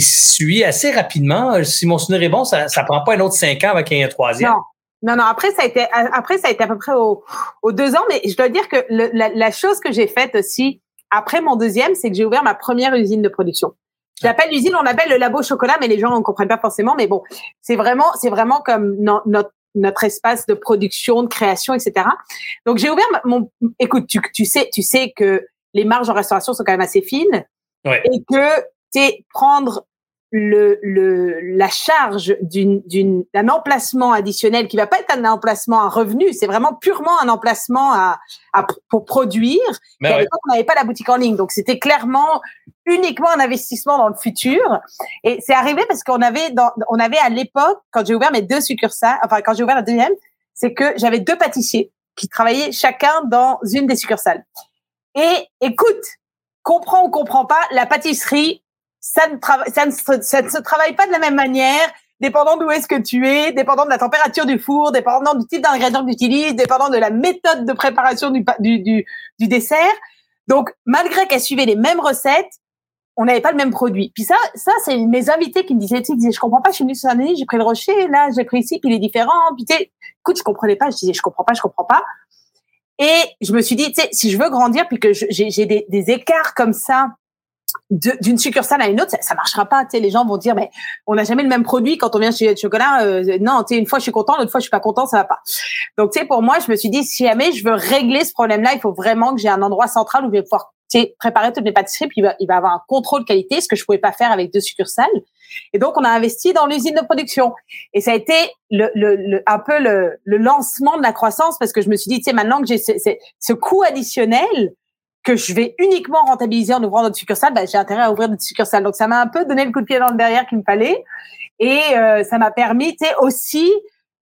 suit assez rapidement. Si mon souvenir est bon, ça ne prend pas un autre cinq ans avec un troisième. Non. Non, après, ça a été à peu près aux, deux ans, mais je dois dire que la, chose que j'ai faite aussi, après mon deuxième, c'est que j'ai ouvert ma première usine de production. Je l'appelle l'usine, on l'appelle le labo chocolat, mais les gens ne comprennent pas forcément. Mais bon, c'est vraiment, c'est vraiment comme notre notre espace de production, de création, etc. Donc j'ai ouvert mon. Écoute, tu, tu sais, tu sais que les marges en restauration sont quand même assez fines ouais. et que tu prendre le, le, la charge d'une, d'une, d'un emplacement additionnel qui va pas être un emplacement à revenu, c'est vraiment purement un emplacement à, à pour produire. Mais à l'époque, on n'avait pas la boutique en ligne, donc c'était clairement uniquement un investissement dans le futur. Et c'est arrivé parce qu'on avait, dans, on avait à l'époque, quand j'ai ouvert mes deux succursales, enfin quand j'ai ouvert la deuxième, c'est que j'avais deux pâtissiers qui travaillaient chacun dans une des succursales. Et écoute, comprends ou comprends pas, la pâtisserie ça ne, ça, ne se, travaille pas de la même manière, dépendant d'où est-ce que tu es, dépendant de la température du four, dépendant du type d'ingrédients que tu utilises, dépendant de la méthode de préparation du, du, du, du dessert. Donc, malgré qu'elles suivaient les mêmes recettes, on n'avait pas le même produit. Puis ça, ça c'est mes invités qui me disaient, tu sais, je comprends pas, je suis venue sur année, j'ai pris le rocher, là, j'ai pris ici, puis il est différent. Puis tu sais, écoute, je comprenais pas, je disais, je comprends pas, je comprends pas. Et je me suis dit, tu sais, si je veux grandir, puis que j'ai des, des écarts comme ça d'une succursale à une autre, ça, ça marchera pas. Tu sais, les gens vont dire, mais on n'a jamais le même produit quand on vient chez Chocolat. Euh, non, tu sais, une fois je suis content, l'autre fois je suis pas content, ça va pas. Donc, tu sais, pour moi, je me suis dit, si jamais je veux régler ce problème-là, il faut vraiment que j'ai un endroit central où je vais pouvoir préparer toutes mes pâtisseries, puis il va, il va avoir un contrôle qualité, ce que je pouvais pas faire avec deux succursales. Et donc, on a investi dans l'usine de production. Et ça a été le, le, un peu le, le, lancement de la croissance parce que je me suis dit, tu sais, maintenant que j'ai ce, ce coût additionnel, que je vais uniquement rentabiliser en ouvrant notre succursale, bah, j'ai intérêt à ouvrir notre succursale. Donc ça m'a un peu donné le coup de pied dans le derrière qu'il me fallait, et euh, ça m'a permis, tu sais, aussi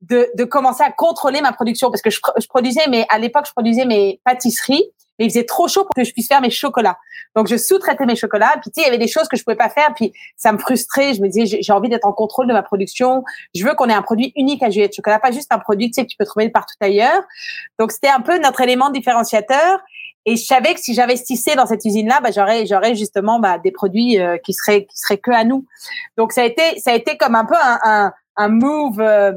de, de commencer à contrôler ma production parce que je, je produisais, mais à l'époque je produisais mes pâtisseries, mais il faisait trop chaud pour que je puisse faire mes chocolats. Donc je sous-traitais mes chocolats, puis tu sais, il y avait des choses que je pouvais pas faire, puis ça me frustrait. Je me disais, j'ai envie d'être en contrôle de ma production. Je veux qu'on ait un produit unique à Juliette Chocolat, pas juste un produit tu sais, que tu peux trouver partout ailleurs. Donc c'était un peu notre élément différenciateur. Et je savais que si j'investissais dans cette usine-là, bah, j'aurais, j'aurais justement bah, des produits euh, qui seraient qui seraient que à nous. Donc ça a été ça a été comme un peu un, un, un move euh,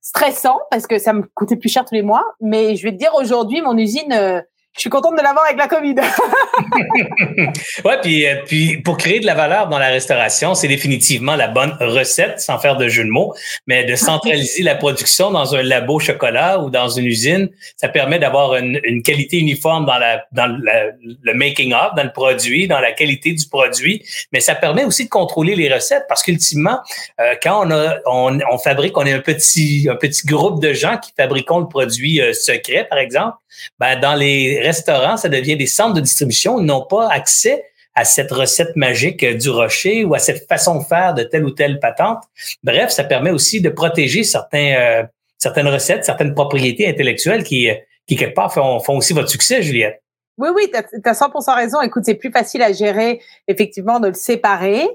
stressant parce que ça me coûtait plus cher tous les mois. Mais je vais te dire aujourd'hui, mon usine, euh, je suis contente de l'avoir avec la COVID. ouais, puis, euh, puis pour créer de la valeur dans la restauration, c'est définitivement la bonne recette, sans faire de jeu de mots, mais de centraliser la production dans un labo chocolat ou dans une usine, ça permet d'avoir une, une, qualité uniforme dans la dans le making of, dans le produit, dans la qualité du produit, mais ça permet aussi de contrôler les recettes parce qu'ultimement, euh, quand on a on, on, fabrique, on est un petit un petit groupe de gens qui fabriquons le produit euh, secret, par exemple ben, dans les restaurants, ça devient des centres de distribution. Ils n'ont pas accès à cette recette magique du rocher ou à cette façon de faire de telle ou telle patente. Bref, ça permet aussi de protéger certains, euh, certaines recettes, certaines propriétés intellectuelles qui, qui quelque part font, font aussi votre succès, Juliette. Oui, oui, tu as, 100% raison. Écoute, c'est plus facile à gérer, effectivement, de le séparer.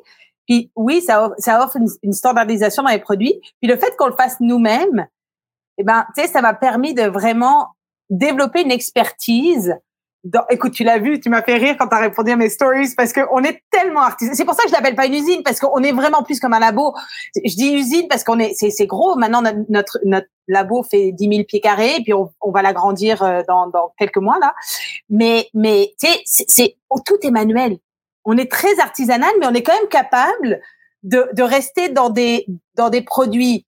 Puis oui, ça, ça offre une, standardisation dans les produits. Puis le fait qu'on le fasse nous-mêmes, eh ben, tu sais, ça m'a permis de vraiment développer une expertise écoute, tu l'as vu, tu m'as fait rire quand tu as répondu à mes stories parce qu'on est tellement artisan. C'est pour ça que je l'appelle pas une usine parce qu'on est vraiment plus comme un labo. Je dis usine parce qu'on est, c'est, gros. Maintenant, notre, notre labo fait 10 000 pieds carrés et puis on, on va l'agrandir euh, dans, dans quelques mois là. Mais, mais tu sais, c'est, oh, tout est manuel. On est très artisanal, mais on est quand même capable de, de rester dans des, dans des produits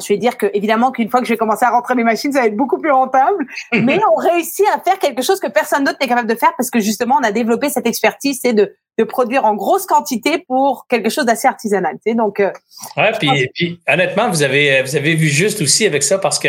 je vais dire que évidemment qu'une fois que je vais commencer à rentrer mes machines, ça va être beaucoup plus rentable. mais on réussit à faire quelque chose que personne d'autre n'est capable de faire parce que justement, on a développé cette expertise, c'est de, de produire en grosse quantité pour quelque chose d'assez artisanal. Tu sais, donc. Euh, ouais, puis, puis, honnêtement, vous avez vous avez vu juste aussi avec ça parce que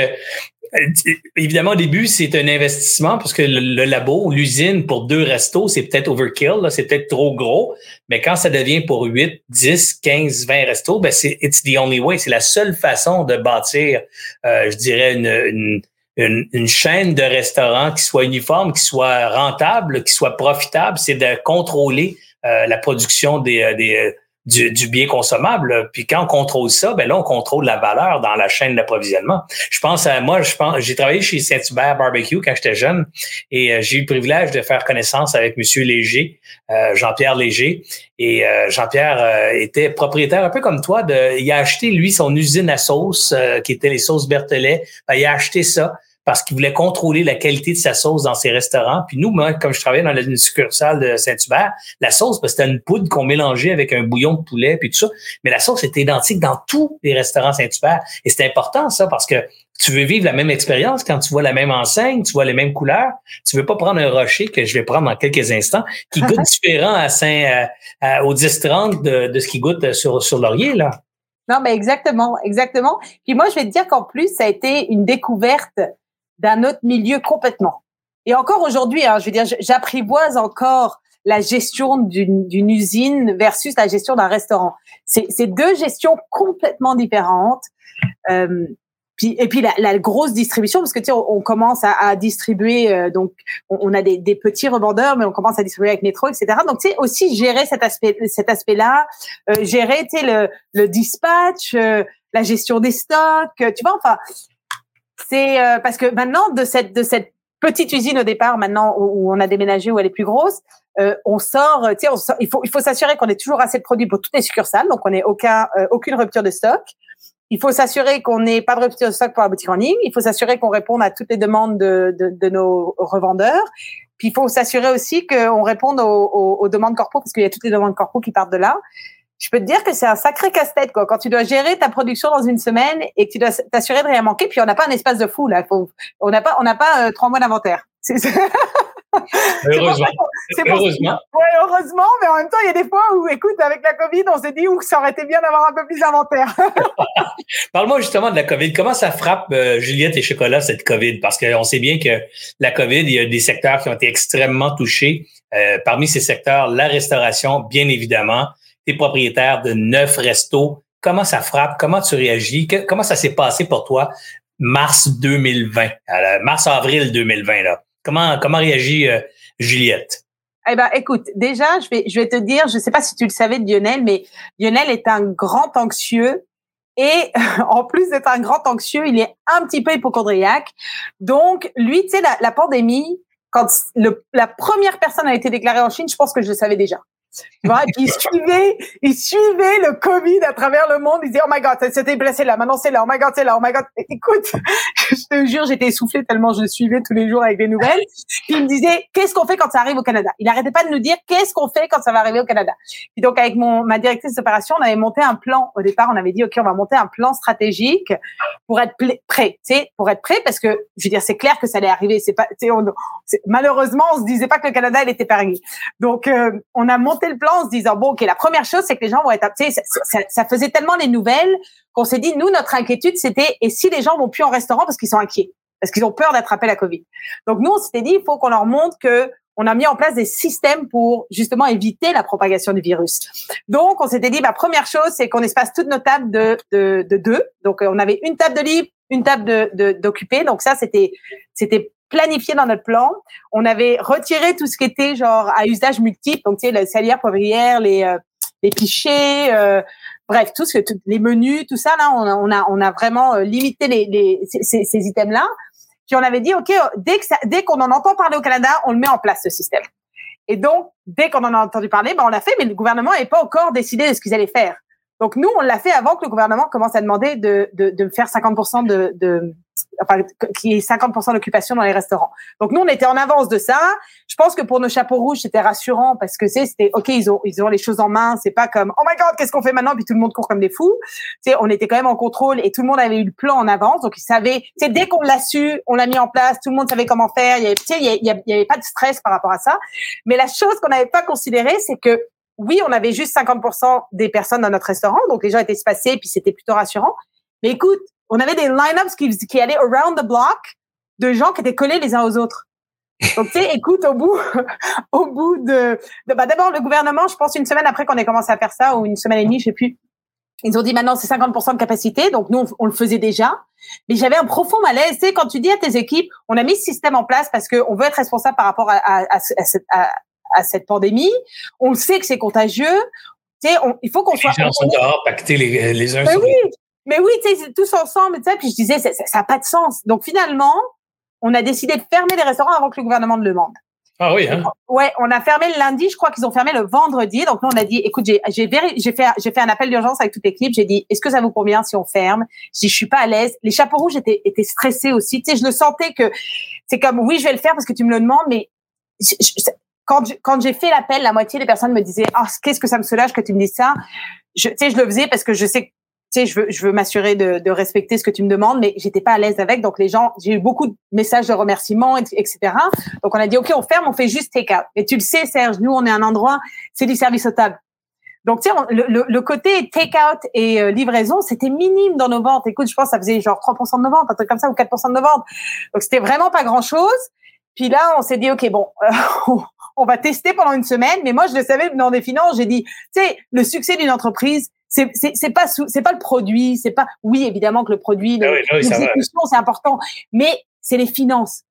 évidemment, au début, c'est un investissement parce que le, labo, l'usine pour deux restos, c'est peut-être overkill, c'est peut-être trop gros. Mais quand ça devient pour 8, 10, 15, 20 restos, ben c'est it's the only way. C'est la seule façon de bâtir, euh, je dirais, une, une, une, chaîne de restaurants qui soit uniforme, qui soit rentable, qui soit profitable. C'est de contrôler euh, la production des, euh, des du, du, bien consommable. Puis quand on contrôle ça, ben là, on contrôle la valeur dans la chaîne d'approvisionnement. Je pense à moi, je pense, j'ai travaillé chez Saint-Hubert Barbecue quand j'étais jeune et euh, j'ai eu le privilège de faire connaissance avec Monsieur Léger, euh, Jean-Pierre Léger. Et euh, Jean-Pierre était propriétaire un peu comme toi. De, il a acheté lui son usine à sauce qui était les sauces Berthelet. Ben, il a acheté ça parce qu'il voulait contrôler la qualité de sa sauce dans ses restaurants. Puis nous, moi, comme je travaillais dans une succursale de Saint-Hubert, la sauce, c'était une poudre qu'on mélangeait avec un bouillon de poulet puis tout ça. Mais la sauce était identique dans tous les restaurants Saint-Hubert. Et c'est important, ça, parce que tu veux vivre la même expérience quand tu vois la même enseigne, tu vois les mêmes couleurs. Tu veux pas prendre un rocher que je vais prendre dans quelques instants qui goûte différent à Saint, à, au 10-30 de, de, ce qui goûte sur, sur Laurier, là. Non, mais exactement, exactement. Puis moi, je vais te dire qu'en plus, ça a été une découverte d'un autre milieu complètement. Et encore aujourd'hui, hein, je veux dire, j'apprivoise encore la gestion d'une usine versus la gestion d'un restaurant. C'est deux gestions complètement différentes. Euh, puis, et puis la, la, grosse distribution, parce que tu sais, on, commence à, à distribuer, euh, donc on, a des, des, petits revendeurs, mais on commence à distribuer avec Metro, etc. Donc tu sais aussi gérer cet aspect, cet aspect-là, euh, gérer tu sais le, le dispatch, euh, la gestion des stocks, tu vois, enfin c'est euh, parce que maintenant de cette de cette petite usine au départ, maintenant où, on a déménagé où elle est plus grosse, euh, on sort, tu sais, il faut il faut s'assurer qu'on ait toujours assez de produits pour toutes les succursales, donc on n'ait aucun euh, aucune rupture de stock. Il faut s'assurer qu'on n'ait pas de rupture de stock pour la boutique en ligne. Il faut s'assurer qu'on réponde à toutes les demandes de, de, de nos revendeurs. Puis il faut s'assurer aussi qu'on réponde aux, aux, aux, demandes corpo, parce qu'il y a toutes les demandes corpo qui partent de là je peux te dire que c'est un sacré casse-tête quoi. Quand tu dois gérer ta production dans une semaine et que tu dois t'assurer de rien manquer, puis on n'a pas un espace de fou là. on n'a pas, on n'a pas euh, trois mois d'inventaire. heureusement. heureusement. Ouais, heureusement, mais en même temps, il y a des fois où, écoute, avec la COVID, on s'est dit où ça aurait été bien d'avoir un peu plus d'inventaire. Parle-moi justement de la COVID. Comment ça frappe euh, Juliette et Chocolat cette COVID? Parce qu'on sait bien que la COVID, il y a des secteurs qui ont été extrêmement touchés. Euh, parmi ces secteurs, la restauration, bien évidemment tu es propriétaire de neuf restos. Comment ça frappe? Comment tu réagis? comment ça s'est passé pour toi mars 2020, mars-avril 2020? Là? Comment, comment réagit euh, Juliette? Eh ben, écoute, déjà, je vais, je vais te dire, je ne sais pas si tu le savais, Lionel, mais Lionel est un grand anxieux et en plus d'être un grand anxieux, il est un petit peu hypochondriaque. Donc, lui, tu sais, la, la, pandémie, quand le, la première personne a été déclarée en Chine, je pense que je le savais déjà. Tu vois, et puis le Covid à travers le monde. Il disait, oh my god, c'était blessé là, maintenant c'est là, oh my god, c'est là, oh my god. Écoute, je te jure, j'étais essoufflée tellement je suivais tous les jours avec des nouvelles. Puis il me disait, qu'est-ce qu'on fait quand ça arrive au Canada? Il arrêtait pas de nous dire, qu'est-ce qu'on fait quand ça va arriver au Canada? Puis donc, avec mon, ma directrice d'opération, on avait monté un plan. Au départ, on avait dit, OK, on va monter un plan stratégique pour être prêt, tu sais, pour être prêt parce que, je veux dire, c'est clair que ça allait arriver. C'est pas, tu on, malheureusement, on se disait pas que le Canada, il était perdu. Donc, euh, on a monté le plan en se disant bon, ok, la première chose c'est que les gens vont être, tu sais, ça, faisait tellement les nouvelles qu'on s'est dit nous notre inquiétude c'était et si les gens vont plus en restaurant parce qu'ils sont inquiets, parce qu'ils ont peur d'attraper la Covid. Donc nous on s'était dit il faut qu'on leur montre que on a mis en place des systèmes pour justement éviter la propagation du virus. Donc, on s'était dit, bah, première chose, c'est qu'on espace toutes nos tables de, de, de deux. Donc, on avait une table de libre, une table de. Donc ça, c'était c'était planifié dans notre plan. On avait retiré tout ce qui était genre à usage multiple, donc tu sais, la salière poivrière, les euh, les pichets, euh, bref, tout ce que les menus, tout ça là, on a on a, on a vraiment euh, limité les, les ces, ces items là. Puis on avait dit ok, dès que ça, dès qu'on en entend parler au Canada, on le met en place ce système. Et donc dès qu'on en a entendu parler, ben on l'a fait, mais le gouvernement n'avait pas encore décidé de ce qu'ils allaient faire. Donc nous, on l'a fait avant que le gouvernement commence à demander de, de, de faire 50% de, de enfin, qui est 50% d'occupation dans les restaurants. Donc nous, on était en avance de ça. Je pense que pour nos chapeaux rouges, c'était rassurant parce que c'est, c'était ok, ils ont, ils ont les choses en main. C'est pas comme oh my god, qu'est-ce qu'on fait maintenant? Puis tout le monde court comme des fous. Tu on était quand même en contrôle et tout le monde avait eu le plan en avance, donc ils savaient. Tu dès qu'on l'a su, on l'a mis en place. Tout le monde savait comment faire. Il y avait, il y, il y avait pas de stress par rapport à ça. Mais la chose qu'on n'avait pas considérée, c'est que oui, on avait juste 50% des personnes dans notre restaurant, donc les gens étaient espacés, puis c'était plutôt rassurant. Mais écoute, on avait des line-ups qui, qui allaient around the block de gens qui étaient collés les uns aux autres. Donc, tu sais, écoute, au bout, au bout de, de bah, d'abord, le gouvernement, je pense une semaine après qu'on ait commencé à faire ça, ou une semaine et demie, je sais plus, ils ont dit maintenant c'est 50% de capacité, donc nous on, le faisait déjà. Mais j'avais un profond malaise. Tu sais, quand tu dis à tes équipes, on a mis ce système en place parce qu'on veut être responsable par rapport à, à, à, à, cette pandémie. On sait que c'est contagieux. Tu sais, on, il faut qu'on soit. Les gens sont dehors, pactés les, les uns mais oui, Mais oui, tu sais, tous ensemble, tu sais. Puis je disais, ça n'a pas de sens. Donc finalement, on a décidé de fermer les restaurants avant que le gouvernement ne le demande. Ah oui, hein? Ouais, on a fermé le lundi. Je crois qu'ils ont fermé le vendredi. Donc nous, on a dit, écoute, j'ai j'ai j'ai fait j'ai fait un appel d'urgence avec toute l'équipe. J'ai dit, est-ce que ça vous convient si on ferme? Je dis, je suis pas à l'aise. Les chapeaux rouges étaient étaient stressés aussi. Tu sais, je le sentais que c'est comme, oui, je vais le faire parce que tu me le demandes, mais je, quand, j'ai fait l'appel, la moitié des personnes me disaient ah qu'est-ce que ça me soulage que tu me dises ça? Je, tu sais, je le faisais parce que je sais sais, je veux, je veux m'assurer de, de, respecter ce que tu me demandes, mais j'étais pas à l'aise avec. Donc les gens, j'ai eu beaucoup de messages de remerciements, etc. Donc on a dit ok, on ferme, on fait juste take out. Et tu le sais, Serge, nous on est un endroit, c'est du service au table. Donc tu sais, le, le, côté take out et euh, livraison, c'était minime dans nos ventes. Écoute, je pense que ça faisait genre 3% de nos ventes, un truc comme ça, ou 4% de nos ventes. Donc c'était vraiment pas grand chose. Puis là, on s'est dit, OK, bon, on va tester pendant une semaine. Mais moi, je le savais dans des finances. J'ai dit, tu sais, le succès d'une entreprise, c'est c'est pas c'est pas le produit, c'est pas oui évidemment que le produit, ah ah l'exécution c'est important, mais c'est les finances.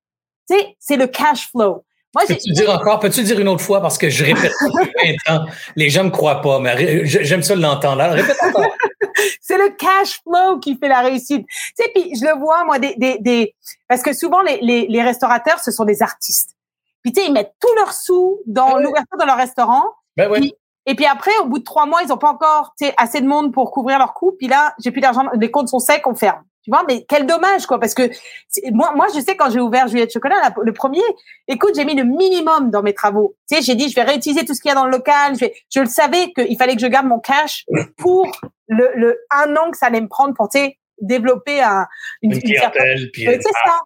Tu sais, c'est le cash flow. Peux-tu dire encore, peux-tu dire une autre fois parce que je répète depuis 20 ans, les gens me croient pas, mais j'aime ça l'entendre. Répète encore. c'est le cash flow qui fait la réussite. Tu sais, puis je le vois moi des, des, des parce que souvent les, les, les restaurateurs ce sont des artistes. Puis tu sais, ils mettent tous leurs sous dans ben l'ouverture de leur restaurant. Ben oui. Et puis après, au bout de trois mois, ils n'ont pas encore assez de monde pour couvrir leurs coûts. Puis là, j'ai plus d'argent, les comptes sont secs, on ferme. Tu vois, mais quel dommage, quoi, parce que moi, moi, je sais quand j'ai ouvert Juliette Chocolat, le premier, écoute, j'ai mis le minimum dans mes travaux. Tu sais, j'ai dit, je vais réutiliser tout ce qu'il y a dans le local. Je, je le savais qu'il fallait que je garde mon cash pour le, le un an que ça allait me prendre pour, tu sais, développer un, une, une clientèle. C'est ça.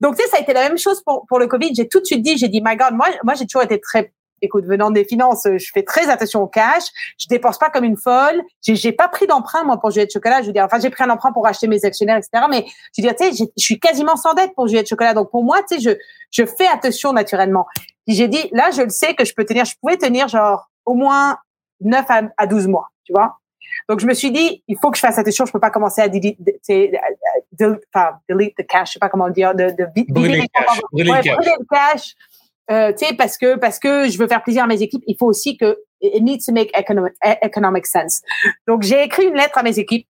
Donc, tu sais, ça a été la même chose pour, pour le Covid. J'ai tout de suite dit, j'ai dit, my God, moi, moi, j'ai toujours été très, écoute, venant des finances, je fais très attention au cash. Je dépense pas comme une folle. J'ai, j'ai pas pris d'emprunt, moi, pour Juliette Chocolat. Je veux dire, enfin, j'ai pris un emprunt pour acheter mes actionnaires, etc. Mais je veux dire, tu sais, je suis quasiment sans dette pour Juliette Chocolat. Donc, pour moi, tu sais, je, je fais attention naturellement. J'ai dit, là, je le sais que je peux tenir, je pouvais tenir genre au moins 9 à, à 12 mois, tu vois. Donc, je me suis dit, il faut que je fasse attention. Je peux pas commencer à delete, enfin, delete the cash, je sais pas comment dire, de, de brûler le cash. Brûler ouais, le cash. Euh, tu sais, parce que, parce que je veux faire plaisir à mes équipes, il faut aussi que it needs to make economic, economic sense. Donc, j'ai écrit une lettre à mes équipes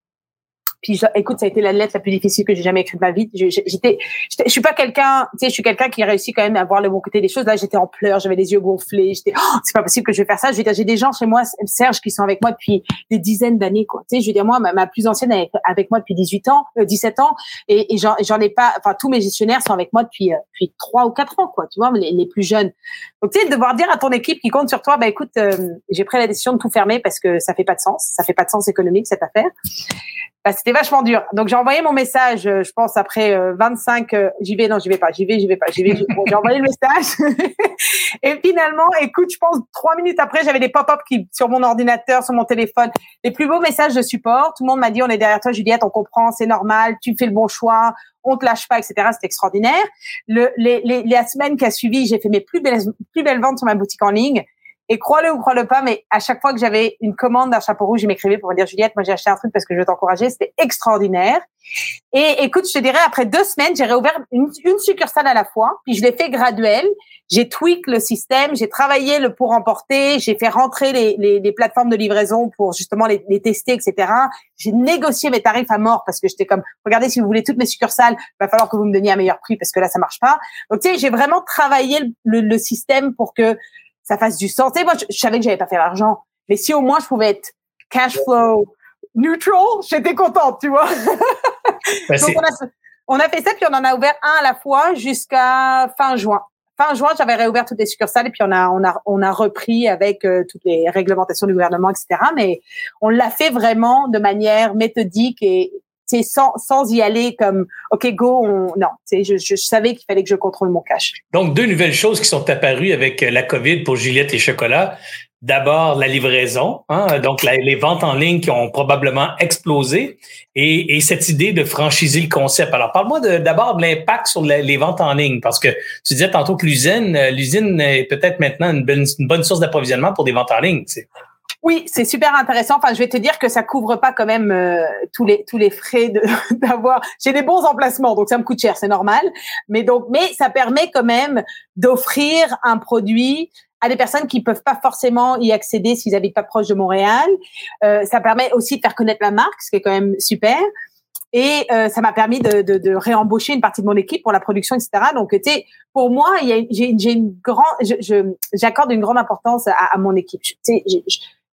puis écoute, ça a été la lettre la plus difficile que j'ai jamais écrite de ma vie. J'étais, je suis pas quelqu'un, tu sais, je suis quelqu'un qui réussit quand même à voir le bon côté des choses. Là, j'étais en pleurs, j'avais les yeux gonflés. J'étais, oh, c'est pas possible que je vais faire ça. Je veux dire, j'ai des gens chez moi, Serge, qui sont avec moi depuis des dizaines d'années, quoi. Tu sais, je veux dire, moi, ma, plus ancienne est avec moi depuis 18 ans, euh, 17 ans, et, et j'en ai pas, enfin, tous mes gestionnaires sont avec moi depuis, euh, depuis 3 ou 4 ans, quoi. Tu vois, les, les plus jeunes. Donc, tu sais, devoir dire à ton équipe qui compte sur toi, bah, écoute, euh, j'ai pris la décision de tout fermer parce que ça fait pas de sens. Ça fait pas de sens économique, cette affaire. Bah, c'était vachement dur. Donc j'ai envoyé mon message, euh, je pense après 25, euh, euh, j'y vais, non j'y vais pas, j'y vais, j'y vais pas, j'y vais. j'ai envoyé le message. et finalement, écoute, je pense trois minutes après, j'avais des pop-up qui sur mon ordinateur, sur mon téléphone, les plus beaux messages de support. Tout le monde m'a dit on est derrière toi, Juliette, on comprend, c'est normal, tu fais le bon choix, on te lâche pas, etc. C'était extraordinaire. Le, les, les, la semaine qui a suivi, j'ai fait mes plus belles, plus belles ventes sur ma boutique en ligne. Et crois-le ou crois-le pas, mais à chaque fois que j'avais une commande d'un chapeau rouge, il m'écrivait pour me dire Juliette, moi j'ai acheté un truc parce que je veux t'encourager. C'était extraordinaire. Et écoute, je te dirais, après deux semaines, j'ai réouvert une, succursale à la fois, puis je l'ai fait graduel. J'ai tweak le système, j'ai travaillé le pour emporter, j'ai fait rentrer les, les, les, plateformes de livraison pour justement les, les tester, etc. J'ai négocié mes tarifs à mort parce que j'étais comme, regardez, si vous voulez toutes mes succursales, il va falloir que vous me donniez un meilleur prix parce que là, ça marche pas. Donc, tu sais, j'ai vraiment travaillé le, le, système pour que ça fasse du sens. Tu sais, moi, je, savais que j'avais pas fait l'argent, mais si au moins je pouvais être cash flow neutral, j'étais contente, tu vois. Ben, Donc, on a, on a fait ça, puis on en a ouvert un à la fois jusqu'à fin juin fin juin, j'avais réouvert toutes les succursales et puis on a on a on a repris avec euh, toutes les réglementations du gouvernement, etc. Mais on l'a fait vraiment de manière méthodique et c'est sans sans y aller comme ok go on, non c'est je, je, savais qu'il fallait que je contrôle mon cash donc deux nouvelles choses qui sont apparues avec la Covid pour Juliette et Chocolat D'abord, la livraison, hein, donc les ventes en ligne qui ont probablement explosé et, et, cette idée de franchiser le concept. Alors, parle-moi d'abord de, l'impact sur les ventes en ligne parce que tu disais tantôt que l'usine, euh, l'usine est peut-être maintenant une bonne, une bonne source d'approvisionnement pour des ventes en ligne. Oui, c'est super intéressant. Enfin, je vais te dire que ça couvre pas quand même euh, tous les tous les frais d'avoir. J'ai des bons emplacements, donc ça me coûte cher, c'est normal. Mais donc, mais ça permet quand même d'offrir un produit à des personnes qui peuvent pas forcément y accéder s'ils habitent pas proche de Montréal. Euh, ça permet aussi de faire connaître la marque, ce qui est quand même super. Et euh, ça m'a permis de, de, de, réembaucher une partie de mon équipe pour la production, etc. Donc, tu sais, pour moi, j'ai une grande, j'accorde une grande importance à, à mon équipe.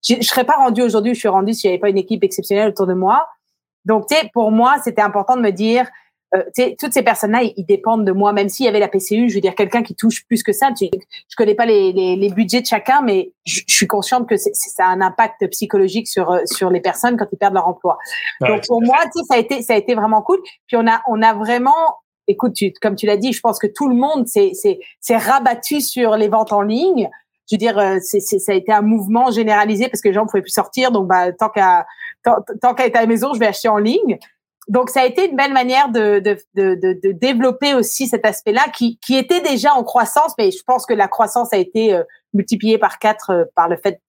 Je, je serais pas rendue aujourd'hui, je suis rendue s'il n'y avait pas une équipe exceptionnelle autour de moi. Donc, tu sais, pour moi, c'était important de me dire, euh, toutes ces personnes-là, ils, dépendent de moi, même s'il y avait la PCU, je veux dire, quelqu'un qui touche plus que ça. Tu, je connais pas les, les, les, budgets de chacun, mais je, suis consciente que c'est, ça a un impact psychologique sur euh, sur les personnes quand ils perdent leur emploi. Donc pour moi, tu sais, ça a été ça a été vraiment cool. Puis on a on a vraiment Écoute, tu, comme tu l'as dit, je pense que tout le monde s'est, s'est, rabattu sur les ventes en ligne je veux dire, euh, c'est, ça a été un mouvement généralisé parce que les gens ne pouvaient plus sortir. Donc, bah, tant qu'à tant, tant qu'à être à la maison, je vais acheter en ligne donc ça a été une belle manière de, de, de, de développer aussi cet aspect-là qui, qui était déjà en croissance, mais je pense que la croissance a été euh, multipliée par quatre euh, par le fait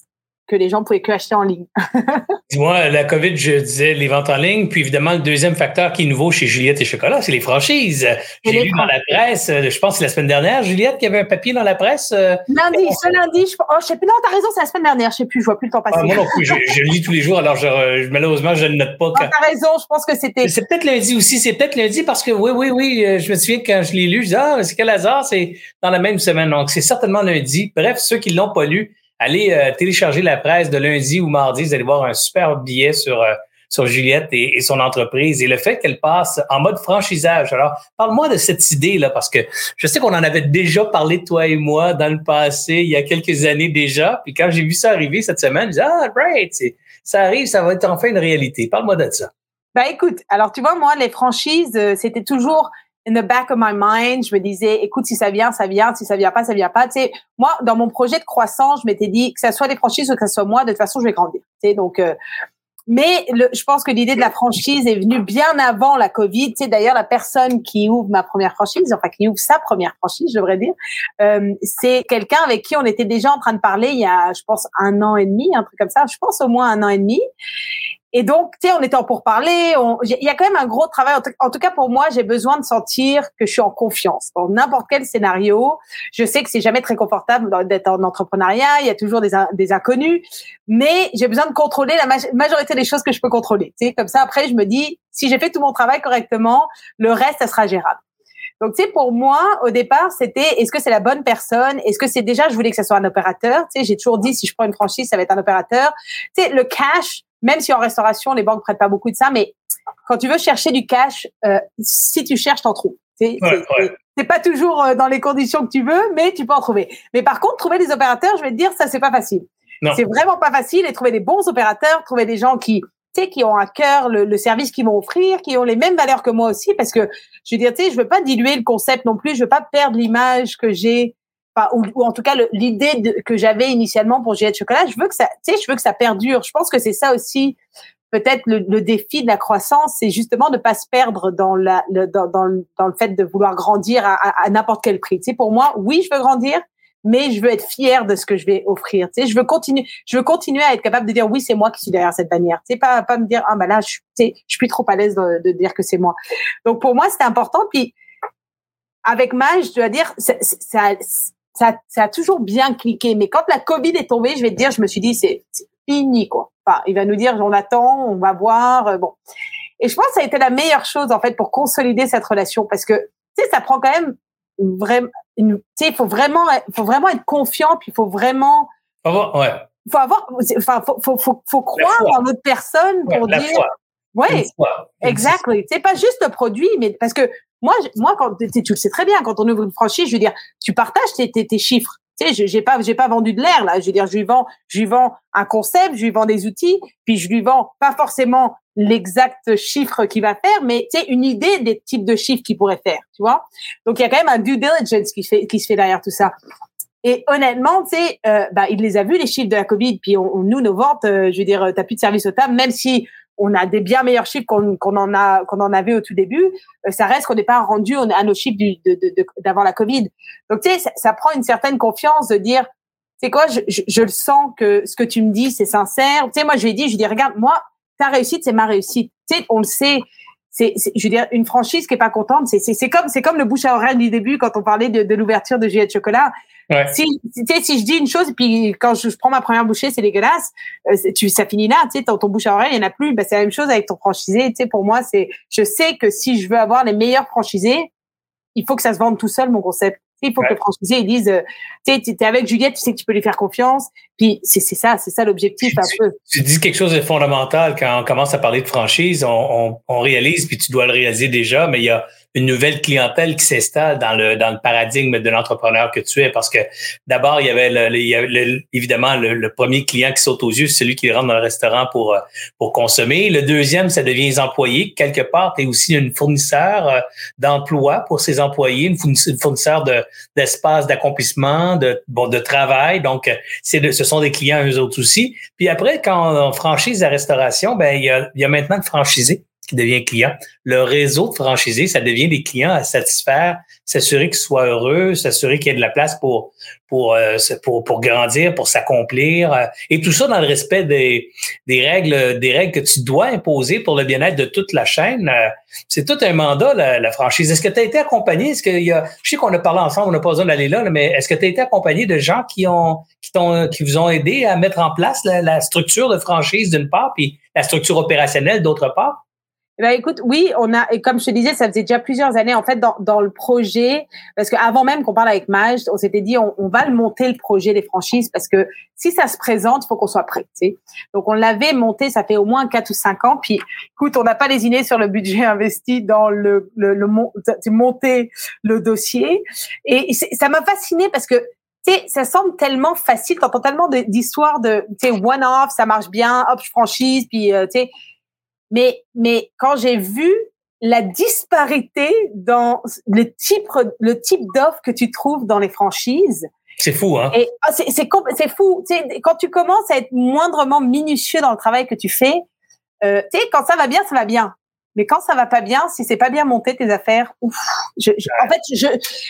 que les gens pouvaient que acheter en ligne. Dis-moi, la COVID, je disais les ventes en ligne, puis évidemment, le deuxième facteur qui est nouveau chez Juliette et Chocolat, c'est les franchises. J'ai lu dans la presse, euh, je pense que c'est la semaine dernière, Juliette, qui avait un papier dans la presse. Euh, lundi, ce lundi, je, oh, je sais plus, non, t'as raison, c'est la semaine dernière, je sais plus, je vois plus le temps passer. Ah, moi non plus, je, je, lis tous les jours, alors je, malheureusement, je ne note pas. Quand... t'as raison, je pense que c'était. C'est peut-être lundi aussi, c'est peut-être lundi parce que oui, oui, oui, euh, je me souviens quand je l'ai lu, je dis, ah, c'est quel hasard, c'est dans la même semaine. Donc, c'est certainement lundi. Bref, ceux qui l'ont pas lu, allez euh, télécharger la presse de lundi ou mardi, vous allez voir un super billet sur euh, sur Juliette et, son entreprise et le fait qu'elle passe en mode franchisage. Alors, parle-moi de cette idée-là, parce que je sais qu'on en avait déjà parlé, toi et moi, dans le passé, il y a quelques années déjà. Puis quand j'ai vu ça arriver cette semaine, je dis, ah, great, ça arrive, ça va être enfin une réalité. Parle-moi de ça. Ben écoute, alors tu vois, moi, les franchises, euh, c'était toujours in the back of my mind, je me disais, écoute, si ça vient, ça vient, si ça vient pas, ça vient pas. Tu sais, moi, dans mon projet de croissance, je m'étais dit que ça soit des franchises ou que ça soit moi, de toute façon, je vais grandir. Tu sais, donc, euh, mais le, je pense que l'idée de la franchise est venue bien avant la Covid. Tu sais, d'ailleurs, la personne qui ouvre ma première franchise, enfin qui ouvre sa première franchise, je devrais dire, euh, c'est quelqu'un avec qui on était déjà en train de parler il y a, je pense, un an et demi, un truc comme ça. Je pense au moins un an et demi. Et donc, tu sais, on était en pour parler. Il y a quand même un gros travail. En tout cas, pour moi, j'ai besoin de sentir que je suis en confiance. Dans n'importe quel scénario, je sais que c'est jamais très confortable d'être en entrepreneuriat. Il y a toujours des, inconnus. Mais j'ai besoin de contrôler la majorité des choses que je peux contrôler. Tu sais, comme ça, après, je me dis, si j'ai fait tout mon travail correctement, le reste, ça sera gérable. Donc, tu sais, pour moi, au départ, c'était est-ce que c'est la bonne personne? Est-ce que c'est déjà, je voulais que ce soit un opérateur? Tu sais, j'ai toujours dit, si je prends une franchise, ça va être un opérateur. Tu sais, le cash, même si en restauration, les banques prêtent pas beaucoup de ça, mais quand tu veux chercher du cash, euh, si tu cherches, t'en trouves. C'est ouais, pas toujours euh, dans les conditions que tu veux, mais tu peux en trouver. Mais par contre, trouver des opérateurs, je vais te dire, ça c'est pas facile. C'est vraiment pas facile et trouver des bons opérateurs, trouver des gens qui, tu sais, qui ont à cœur le, le service qu'ils vont offrir, qui ont les mêmes valeurs que moi aussi, parce que je veux dire, tu sais, je veux pas diluer le concept non plus, je veux pas perdre l'image que j'ai ou, en tout cas l'idée que j'avais initialement pour de Chocolat, je veux que ça, tu sais, je veux que ça perdure. Je pense que c'est ça aussi peut-être le, défi de la croissance, c'est justement de pas se perdre dans la le, dans, dans, le, dans le fait de vouloir grandir à, n'importe quel prix. Tu sais, pour moi, oui, je veux grandir, mais je veux être fière de ce que je vais offrir. Tu sais, je veux continuer, je veux continuer à être capable de dire oui, c'est moi qui suis derrière cette bannière. Tu sais, pas pas me dire ah ben là, je, tu sais, je suis trop à l'aise de, de dire que c'est moi. Donc pour moi, c'était important. Puis avec Mage, je dois dire, ça, ça, ça, ça, a toujours bien cliqué. Mais quand la Covid est tombée, je vais te dire, je me suis dit, c'est fini, quoi. Enfin, il va nous dire, on attend, on va voir, euh, bon. Et je pense que ça a été la meilleure chose, en fait, pour consolider cette relation. Parce que, tu sais, ça prend quand même vraiment, tu sais, il faut vraiment, faut vraiment être confiant, puis il faut vraiment. ouais. Faut avoir, enfin, faut, faut, faut, faut croire en l'autre personne pour dire. Ouais, exactement. C'est pas juste le produit, mais parce que moi, moi, quand tu le sais très bien, quand on ouvre une franchise, je veux dire, tu partages tes, tes, chiffres. Tu sais, j'ai pas, j'ai pas vendu de l'air là. Je veux dire, je lui vends, je lui vends un concept, je lui vends des outils, puis je lui vends pas forcément l'exact chiffre qu'il va faire, mais tu sais, une idée des types de chiffres qu'il pourrait faire, tu vois. Donc il y a quand même un due diligence qui fait, qui se fait derrière tout ça. Et honnêtement, tu sais, euh, bah, il les a vus les chiffres de la Covid, puis on, nous nos ventes, euh, je veux dire, t'as plus de service au table, même si on a des bien meilleurs chiffres qu'on en a qu'on en avait au tout début. Euh, ça reste qu'on n'est pas rendu à nos chiffres d'avant la Covid. Donc tu sais, ça, prend une certaine confiance de dire, c'est quoi, je, je, le sens que ce que tu me dis c'est sincère. Tu sais, moi je lui ai dit, je lui ai dit, regarde, moi ta réussite c'est ma réussite. Tu sais, on le sait. C'est, je veux dire, une franchise qui est pas contente, c'est, c'est, comme, c'est comme le bouche à oreille du début quand on parlait de, de l'ouverture de Juliette Chocolat. Si, si je dis une chose, puis quand je, prends ma première bouchée, c'est dégueulasse, euh, tu, ça finit là, tu sais, ton, ton bouche à oreille, il n'y en a plus. Ben, c'est la même chose avec ton franchisé. Tu sais, pour moi, c'est, je sais que si je veux avoir les meilleurs franchisés, il faut que ça se vende tout seul, mon concept. Il faut que le franchisé ils disent, euh, tu sais, es avec Juliette, tu sais que tu peux lui faire confiance. Puis c'est ça, c'est ça l'objectif un peu. Tu dis quelque chose de fondamental quand on commence à parler de franchise, on, on, on réalise, puis tu dois le réaliser déjà, mais il y a une nouvelle clientèle qui s'installe dans le dans le paradigme de l'entrepreneur que tu es. Parce que d'abord il y avait, le, évidemment le, premier client qui saute aux yeux c'est celui qui rentre dans le restaurant pour pour consommer. Le deuxième ça devient les employés. Quelque part tu es aussi une fournisseur euh, d'emploi pour ces employés une fournisseur de d'espace d'accomplissement de bon de travail. Donc c'est ce sont des clients eux autres aussi. Puis après quand on franchise la restauration ben il y a, il y a maintenant de franchisés qui devient client. Le réseau de franchisés, ça devient des clients à satisfaire, s'assurer qu'ils soient heureux, s'assurer qu'il y ait de la place pour pour euh, pour, pour grandir, pour s'accomplir, euh, et tout ça dans le respect des, des règles des règles que tu dois imposer pour le bien-être de toute la chaîne. Euh, c'est tout un mandat la, franchise. Est-ce que tu as été accompagné? Est-ce qu'il y a Je sais qu'on a parlé ensemble, on n'a pas besoin d'aller là, mais est-ce que tu as été accompagné de gens qui ont qui t'ont qui vous ont aidé à mettre en place la, la structure de franchise d'une part, puis la structure opérationnelle d'autre part? Ben, écoute, oui, on a, et comme je te disais, ça faisait déjà plusieurs années, en fait, dans, dans le projet, parce qu'avant même qu'on parle avec Maj, on s'était dit, on, on, va le monter, le projet des franchises, parce que si ça se présente, il faut qu'on soit prêt, tu sais. Donc, on l'avait monté, ça fait au moins quatre ou cinq ans, puis, écoute, on n'a pas lésiné sur le budget investi dans le, le, le monter le dossier. Et ça m'a fasciné parce que tu sais, ça semble tellement facile, t'entends tellement d'histoires de, tu sais, one-off, ça marche bien, hop, je franchise, puis, euh, tu sais, mais, mais quand j'ai vu la disparité dans le type, le type d'offre que tu trouves dans les franchises, c'est fou, hein? Et ah, c'est, c'est, c'est fou. Tu sais, quand tu commences à être moindrement minutieux dans le travail que tu fais, euh, tu sais, quand ça va bien, ça va bien. Mais quand ça va pas bien, si c'est pas bien monté tes affaires, ouf, je, en fait, je,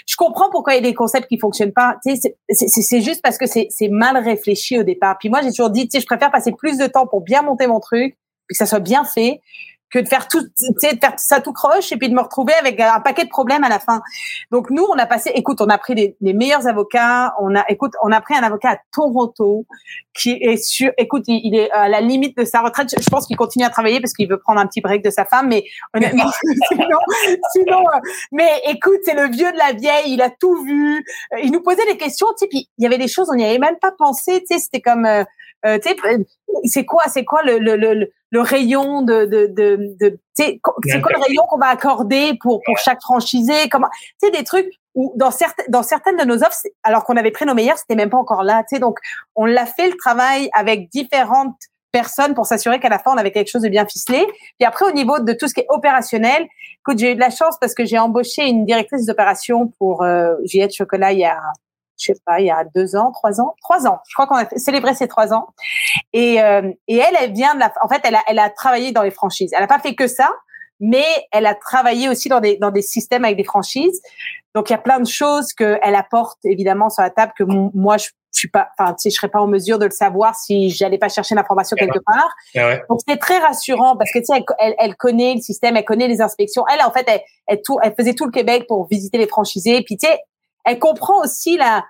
je comprends pourquoi il y a des concepts qui fonctionnent pas. Tu sais, c'est, c'est, c'est juste parce que c'est, c'est mal réfléchi au départ. Puis moi, j'ai toujours dit, tu sais, je préfère passer plus de temps pour bien monter mon truc que ça soit bien fait, que de faire tout, tu sais, de faire ça tout croche et puis de me retrouver avec un paquet de problèmes à la fin. Donc nous, on a passé, écoute, on a pris les, meilleurs avocats. On a, écoute, on a pris un avocat à Toronto qui est sur, écoute, il, est à la limite de sa retraite. Je pense qu'il continue à travailler parce qu'il veut prendre un petit break de sa femme, mais honnêtement, sinon, sinon, euh, mais écoute, c'est le vieux de la vieille. Il a tout vu. Euh, il nous posait des questions, tu sais, puis il y avait des choses on n'y avait même pas pensé. Tu sais, c'était comme euh, euh, c'est quoi, c'est quoi le, le, le, le, rayon de, de, de, de c'est quoi le rayon qu'on va accorder pour pour chaque franchisé Comment, tu sais, des trucs où dans certaines dans certaines de nos offres, alors qu'on avait pris nos meilleurs, c'était même pas encore là. Tu sais, donc on l'a fait le travail avec différentes personnes pour s'assurer qu'à la fin on avait quelque chose de bien ficelé. Puis après au niveau de tout ce qui est opérationnel, écoute, j'ai eu de la chance parce que j'ai embauché une directrice d'opération pour euh, Juliette Chocolat il y a je sais pas, il y a deux ans, trois ans, trois ans. Je crois qu'on a célébré ces trois ans. Et, euh, et elle, elle vient de la, en fait, elle a, elle a travaillé dans les franchises. Elle n'a pas fait que ça, mais elle a travaillé aussi dans des, dans des systèmes avec des franchises. Donc, il y a plein de choses qu'elle apporte évidemment sur la table que moi, je, je suis pas, enfin, tu je serais pas en mesure de le savoir si j'allais pas chercher l'information quelque part. Ouais. Donc, c'est très rassurant parce que tu sais, elle, elle, elle, connaît le système, elle connaît les inspections. Elle, en fait, elle, elle, tout, elle faisait tout le Québec pour visiter les franchisés. Puis, tu sais, elle comprend aussi la,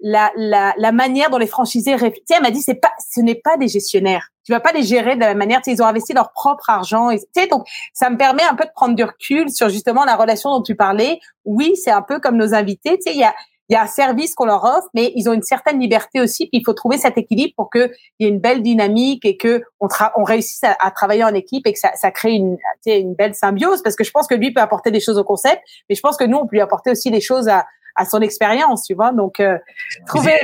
la, la, la manière dont les franchisés tu sais, elle m'a dit c'est pas ce n'est pas des gestionnaires. Tu vas pas les gérer de la même manière. Tu sais, ils ont investi leur propre argent. Tu sais donc ça me permet un peu de prendre du recul sur justement la relation dont tu parlais. Oui c'est un peu comme nos invités. Tu sais il y a il y a un service qu'on leur offre, mais ils ont une certaine liberté aussi. Puis il faut trouver cet équilibre pour qu'il y ait une belle dynamique et que on, on réussisse à, travailler en équipe et que ça, ça crée une, une belle symbiose. Parce que je pense que lui peut apporter des choses au concept, mais je pense que nous on peut lui apporter aussi des choses à, à son expérience, tu vois. Donc, euh, trouver.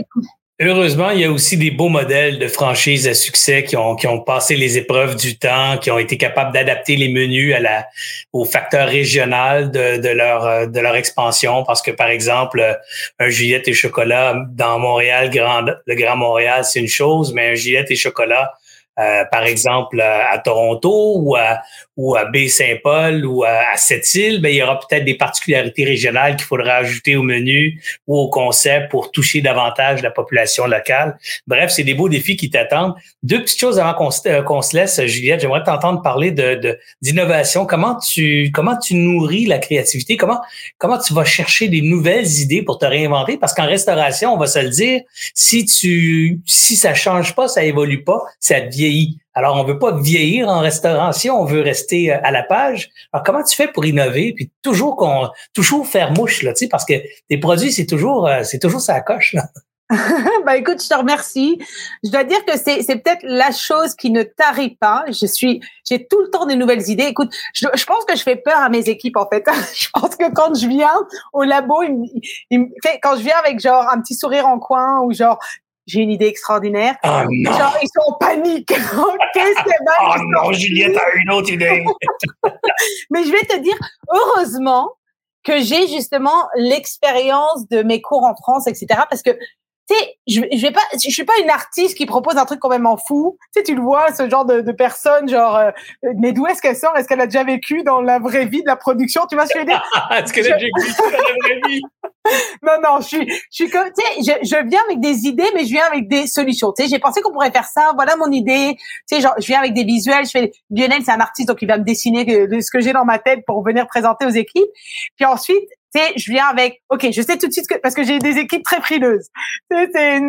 Heureusement, il y a aussi des beaux modèles de franchises à succès qui ont, qui ont passé les épreuves du temps, qui ont été capables d'adapter les menus à la, au facteur régional de, de, leur, de leur expansion. Parce que, par exemple, un Juliette et chocolat dans Montréal, Grand, le Grand Montréal, c'est une chose, mais un Juliette et chocolat euh, par exemple à Toronto ou à, ou à Baie-Saint-Paul ou à, Sept-Îles, ben, il y aura peut-être des particularités régionales qu'il faudra ajouter au menu ou au concept pour toucher davantage la population locale. Bref, c'est des beaux défis qui t'attendent. Deux petites choses avant qu'on se, euh, se laisse, Juliette. J'aimerais t'entendre parler d'innovation. comment tu comment tu nourris la créativité? Comment comment tu vas chercher des nouvelles idées pour te réinventer? Parce qu'en restauration, on va se le dire, si tu si ça change pas, ça évolue pas, ça Alors, on veut pas vieillir en restauration, on veut rester euh, à la page. Alors, comment tu fais pour innover puis toujours qu'on, toujours faire mouche là, tu sais, parce que tes produits c'est toujours, euh, c'est toujours ça coche là. bah écoute, je te remercie. Je dois dire que c'est, c'est peut-être la chose qui ne t'arrive pas. Je suis, j'ai tout le temps des nouvelles idées. Écoute, je, pense que je fais peur à mes équipes en fait. je pense que quand je viens au labo, il, quand je viens avec genre un petit sourire en coin ou genre j'ai une idée extraordinaire. Oh non. Genre, ils sont en panique. Qu'est-ce que Oh non, Juliette a une autre idée. Mais je vais te dire, heureusement que j'ai justement l'expérience de mes cours en France, etc. Parce que tu sais, je, je vais pas, je suis pas une artiste qui propose un truc complètement fou. Tu sais, tu le vois, ce genre de, de personne, genre, euh, mais d'où est-ce qu'elle sort Est-ce qu'elle a déjà vécu dans la vraie vie de la production? Tu vois ce que je veux dire? Est-ce qu'elle a déjà vécu dans la vraie vie? Non, non, je suis, je suis comme, tu sais, je, je viens avec des idées, mais je viens avec des solutions. Tu sais, j'ai pensé qu'on pourrait faire ça. Voilà mon idée. Tu sais, genre, je viens avec des visuels. Je fais, Lionel, c'est un artiste, donc il va me dessiner ce que j'ai dans ma tête pour venir présenter aux équipes. Puis ensuite, tu sais, je viens avec, ok, je sais tout de suite que, parce que j'ai des équipes très frileuses. C'est,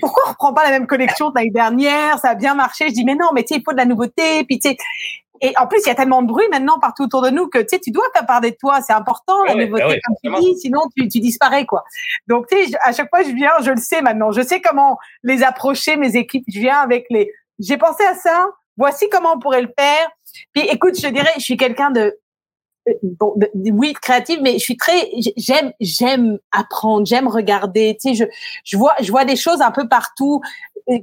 pourquoi on reprend pas la même collection de l'année dernière? Ça a bien marché. Je dis, mais non, mais tu sais, il faut de la nouveauté. Puis tu sais, et en plus, il y a tellement de bruit maintenant partout autour de nous que tu sais, tu dois faire parler de toi. C'est important la oui, nouveauté, oui, comme tu dis. Sinon, tu, tu disparais quoi. Donc tu sais, à chaque fois, je viens, je le sais maintenant. Je sais comment les approcher mes équipes. Je viens avec les. J'ai pensé à ça. Voici comment on pourrait le faire. Puis écoute, je te dirais, je suis quelqu'un de bon, de, oui, créative, mais je suis très, j'aime, j'aime apprendre, j'aime regarder. Tu sais, je, je vois, je vois des choses un peu partout.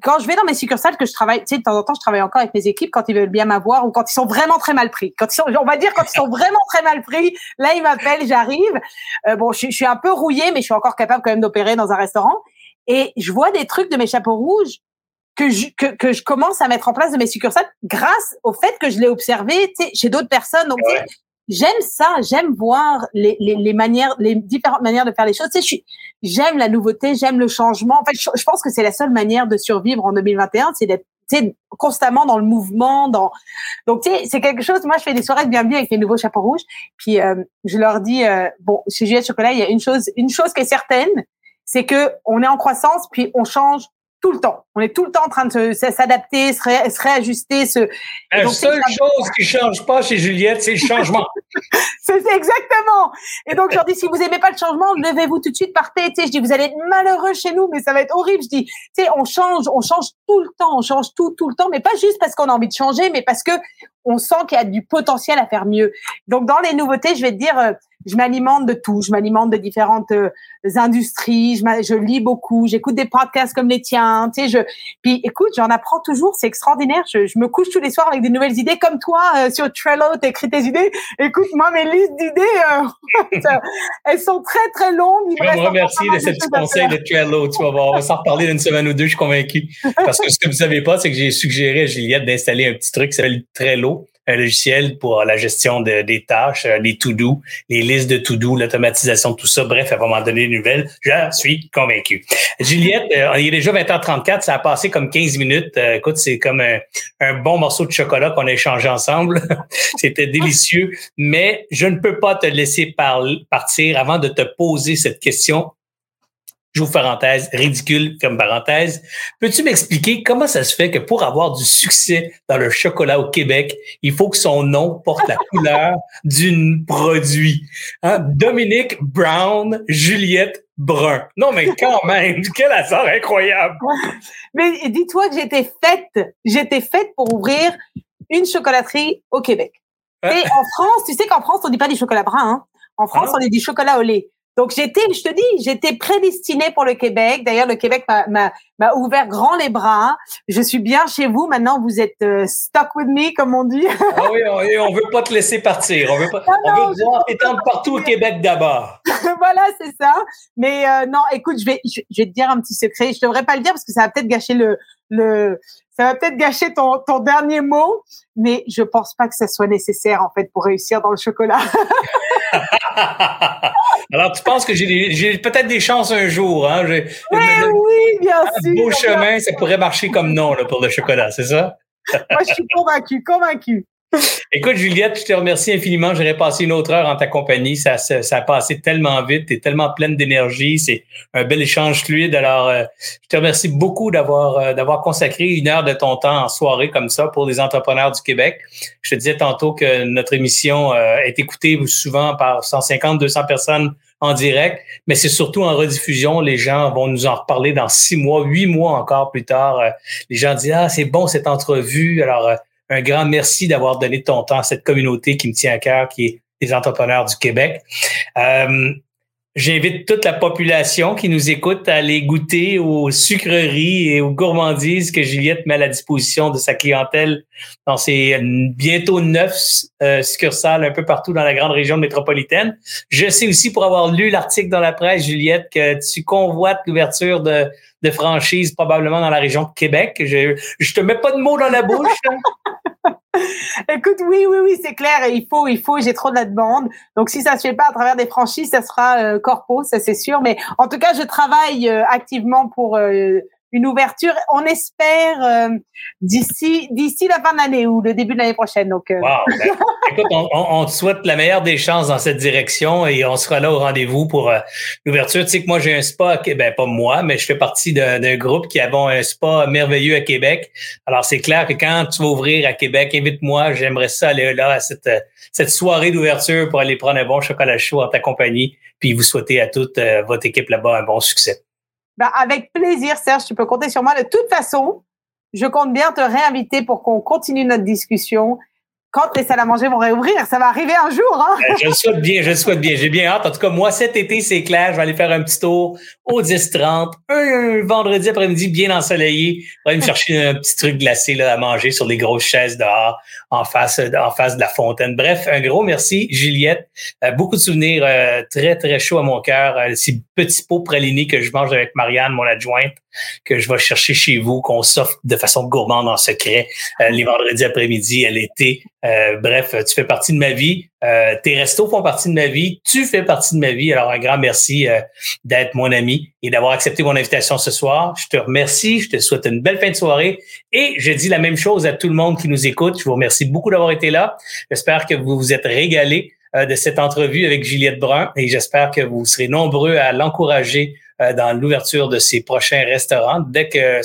Quand je vais dans mes succursales que je travaille, tu sais, de temps en temps, je travaille encore avec mes équipes quand ils veulent bien m'avoir ou quand ils sont vraiment très mal pris. Quand ils sont, on va dire, quand ils sont vraiment très mal pris, là, ils m'appellent, j'arrive. Euh, bon, je, je, suis un peu rouillée, mais je suis encore capable quand même d'opérer dans un restaurant. Et je vois des trucs de mes chapeaux rouges que je, que, que je commence à mettre en place de mes succursales grâce au fait que je l'ai observé, chez d'autres personnes. J'aime ça, j'aime voir les, les, les, manières, les différentes manières de faire les choses. Tu sais, j'aime la nouveauté, j'aime le changement. En fait, je, je pense que c'est la seule manière de survivre en 2021, c'est d'être constamment dans le mouvement, dans donc tu sais c'est quelque chose. Moi, je fais des soirées de bienvenue avec les nouveaux chapeaux rouges, puis euh, je leur dis euh, bon chez Juliette Chocolat, il y a une chose, une chose qui est certaine, c'est que on est en croissance, puis on change tout le temps. On est tout le temps en train de s'adapter, se, ré, se, réajuster. Se... La donc, seule chose qui change pas chez Juliette, c'est le changement. c'est exactement. Et donc, je leur dis, si vous aimez pas le changement, levez-vous tout de suite, partez. Tu sais, je dis, vous allez être malheureux chez nous, mais ça va être horrible. Je dis, tu sais, on change, on change tout le temps, on change tout, tout le temps, mais pas juste parce qu'on a envie de changer, mais parce que on sent qu'il y a du potentiel à faire mieux. Donc, dans les nouveautés, je vais te dire, euh, je m'alimente de tout. Je m'alimente de différentes euh, industries. Je, je, lis beaucoup. J'écoute des podcasts comme les tiens. Tu sais, je. Puis, écoute, j'en apprends toujours. C'est extraordinaire. Je, je, me couche tous les soirs avec des nouvelles idées, comme toi euh, sur Trello. T'écris tes idées. Écoute, moi, mes listes d'idées, elles sont très très longues. Je me remercie de ce petit conseil de Trello. Tu vas voir. On va s'en reparler d'une semaine ou deux. Je suis convaincu. Parce que ce que vous savez pas, c'est que j'ai suggéré à Juliette d'installer un petit truc qui s'appelle Trello un logiciel pour la gestion des tâches, euh, les to-do, les listes de to-do, l'automatisation tout ça. Bref, va m'en donner des nouvelles. Je suis convaincu. Juliette, euh, il est déjà 20h34, ça a passé comme 15 minutes. Euh, écoute, c'est comme un, bon morceau de chocolat qu'on a échangé ensemble. C'était délicieux, mais je ne peux pas te laisser par partir avant de te poser cette question j'ouvre parenthèse, ridicule comme parenthèse. Peux-tu m'expliquer comment ça se fait que pour avoir du succès dans le chocolat au Québec, il faut que son nom porte la couleur d'un produit? Hein? Dominique Brown, Juliette Brun. Non, mais quand même, quel hasard incroyable! Mais dis-toi que j'étais faite, j'étais faite pour ouvrir une chocolaterie au Québec. Et en France, tu sais qu'en France, on dit pas du chocolat brun. Hein? En France, ah on dit du chocolat au lait. Donc j'étais, je te dis, j'étais prédestinée pour le Québec. D'ailleurs, le Québec m'a ouvert grand les bras. Je suis bien chez vous. Maintenant, vous êtes euh, stuck with me, comme on dit. ah oui, on, on veut pas te laisser partir. On veut pas. on veut voir t'étendre partout au Québec d'abord. voilà, c'est ça. Mais euh, non, écoute, je vais, je, vais te dire un petit secret. Je devrais pas le dire parce que ça va peut-être gâcher le, le, ça va peut-être gâcher ton, ton dernier mot, mais je pense pas que ça soit nécessaire en fait pour réussir dans le chocolat. Alors, tu penses que j'ai peut-être des chances un jour, hein? Oui, oui, bien sûr. beau chemin, ça pourrait marcher comme non là, pour le chocolat, c'est ça? Moi, je suis convaincu, convaincu. Écoute, Juliette, je te remercie infiniment. J'aurais passé une autre heure en ta compagnie. Ça, ça, a passé tellement vite. Tu es tellement pleine d'énergie. C'est un bel échange fluide. Alors, euh, je te remercie beaucoup d'avoir euh, d'avoir consacré une heure de ton temps en soirée comme ça pour les entrepreneurs du Québec. Je te disais tantôt que notre émission euh, est écoutée souvent par 150, 200 personnes en direct, mais c'est surtout en rediffusion. Les gens vont nous en reparler dans six mois, huit mois encore plus tard. Les gens disent, ah, c'est bon cette entrevue. Alors, un grand merci d'avoir donné ton temps à cette communauté qui me tient à cœur, qui est les entrepreneurs du Québec. Euh, J'invite toute la population qui nous écoute à aller goûter aux sucreries et aux gourmandises que Juliette met à la disposition de sa clientèle dans ses bientôt neuf euh, succursales un peu partout dans la grande région métropolitaine. Je sais aussi, pour avoir lu l'article dans la presse, Juliette, que tu convoites l'ouverture de, de franchises probablement dans la région de Québec. Je, je te mets pas de mots dans la bouche. Écoute, oui, oui, oui, c'est clair. il faut, il faut. J'ai trop de la demande. Donc, si ça se fait pas à travers des franchises, ça sera euh, corpo, ça c'est sûr. Mais en tout cas, je travaille euh, activement pour euh, une ouverture. On espère euh, d'ici d'ici la fin de l'année ou le début de l'année prochaine. Donc, euh. Ben, écoute, on, te souhaite la meilleure des chances dans cette direction et on sera là au rendez-vous pour euh, l'ouverture. Tu sais que moi j'ai un spa, ben pas moi, mais je fais partie d'un groupe qui a un spa merveilleux à Québec. Alors c'est clair que quand tu vas ouvrir à Québec, invite-moi. J'aimerais ça aller là à cette cette soirée d'ouverture pour aller prendre un bon chocolat chaud en ta compagnie. Puis vous souhaiter à toute votre équipe là-bas un bon succès. Ben, avec plaisir, Serge, tu peux compter sur moi. De toute façon, je compte bien te réinviter pour qu'on continue notre discussion quand les salles à manger vont réouvrir. Ça va arriver un jour. Hein? Ben, je le souhaite bien, je le souhaite bien. J'ai bien hâte. En tout cas, moi, cet été, c'est clair. Je vais aller faire un petit tour au 10-30, un, vendredi après-midi bien ensoleillé. Je vais aller me chercher un petit truc glacé là, à manger sur les grosses chaises dehors, en face, en face de la fontaine. Bref, un gros merci, Juliette. Euh, beaucoup de souvenirs euh, très, très chauds à mon cœur. Euh, ces petits pots pralinés que je mange avec Marianne, mon adjointe, que je vais chercher chez vous, qu'on s'offre de façon gourmande en secret les vendredis après-midi à l'été. Euh, bref, tu fais partie de ma vie. Euh, tes restos font partie de ma vie. Tu fais partie de ma vie. Alors, un grand merci euh, d'être mon ami et d'avoir accepté mon invitation ce soir. Je te remercie. Je te souhaite une belle fin de soirée. Et je dis la même chose à tout le monde qui nous écoute. Je vous remercie beaucoup d'avoir été là. J'espère que vous vous êtes régalés de cette entrevue avec Juliette Brun et j'espère que vous serez nombreux à l'encourager dans l'ouverture de ses prochains restaurants dès que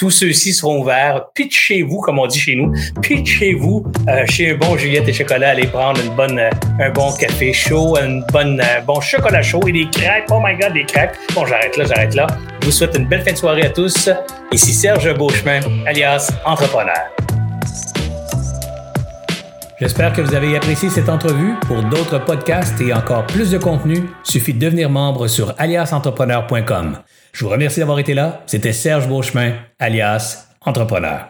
tous ceux-ci seront ouverts. Pitchez-vous, comme on dit chez nous. Pitchez-vous euh, chez un bon Juliette et Chocolat. Allez prendre euh, un bon café chaud, un euh, bon chocolat chaud et des crêpes. Oh my God, des crêpes. Bon, j'arrête là, j'arrête là. Je vous souhaite une belle fin de soirée à tous. Ici Serge Beauchemin, alias Entrepreneur. J'espère que vous avez apprécié cette entrevue. Pour d'autres podcasts et encore plus de contenu, suffit de devenir membre sur aliasentrepreneur.com. Je vous remercie d'avoir été là. C'était Serge Beauchemin, alias Entrepreneur.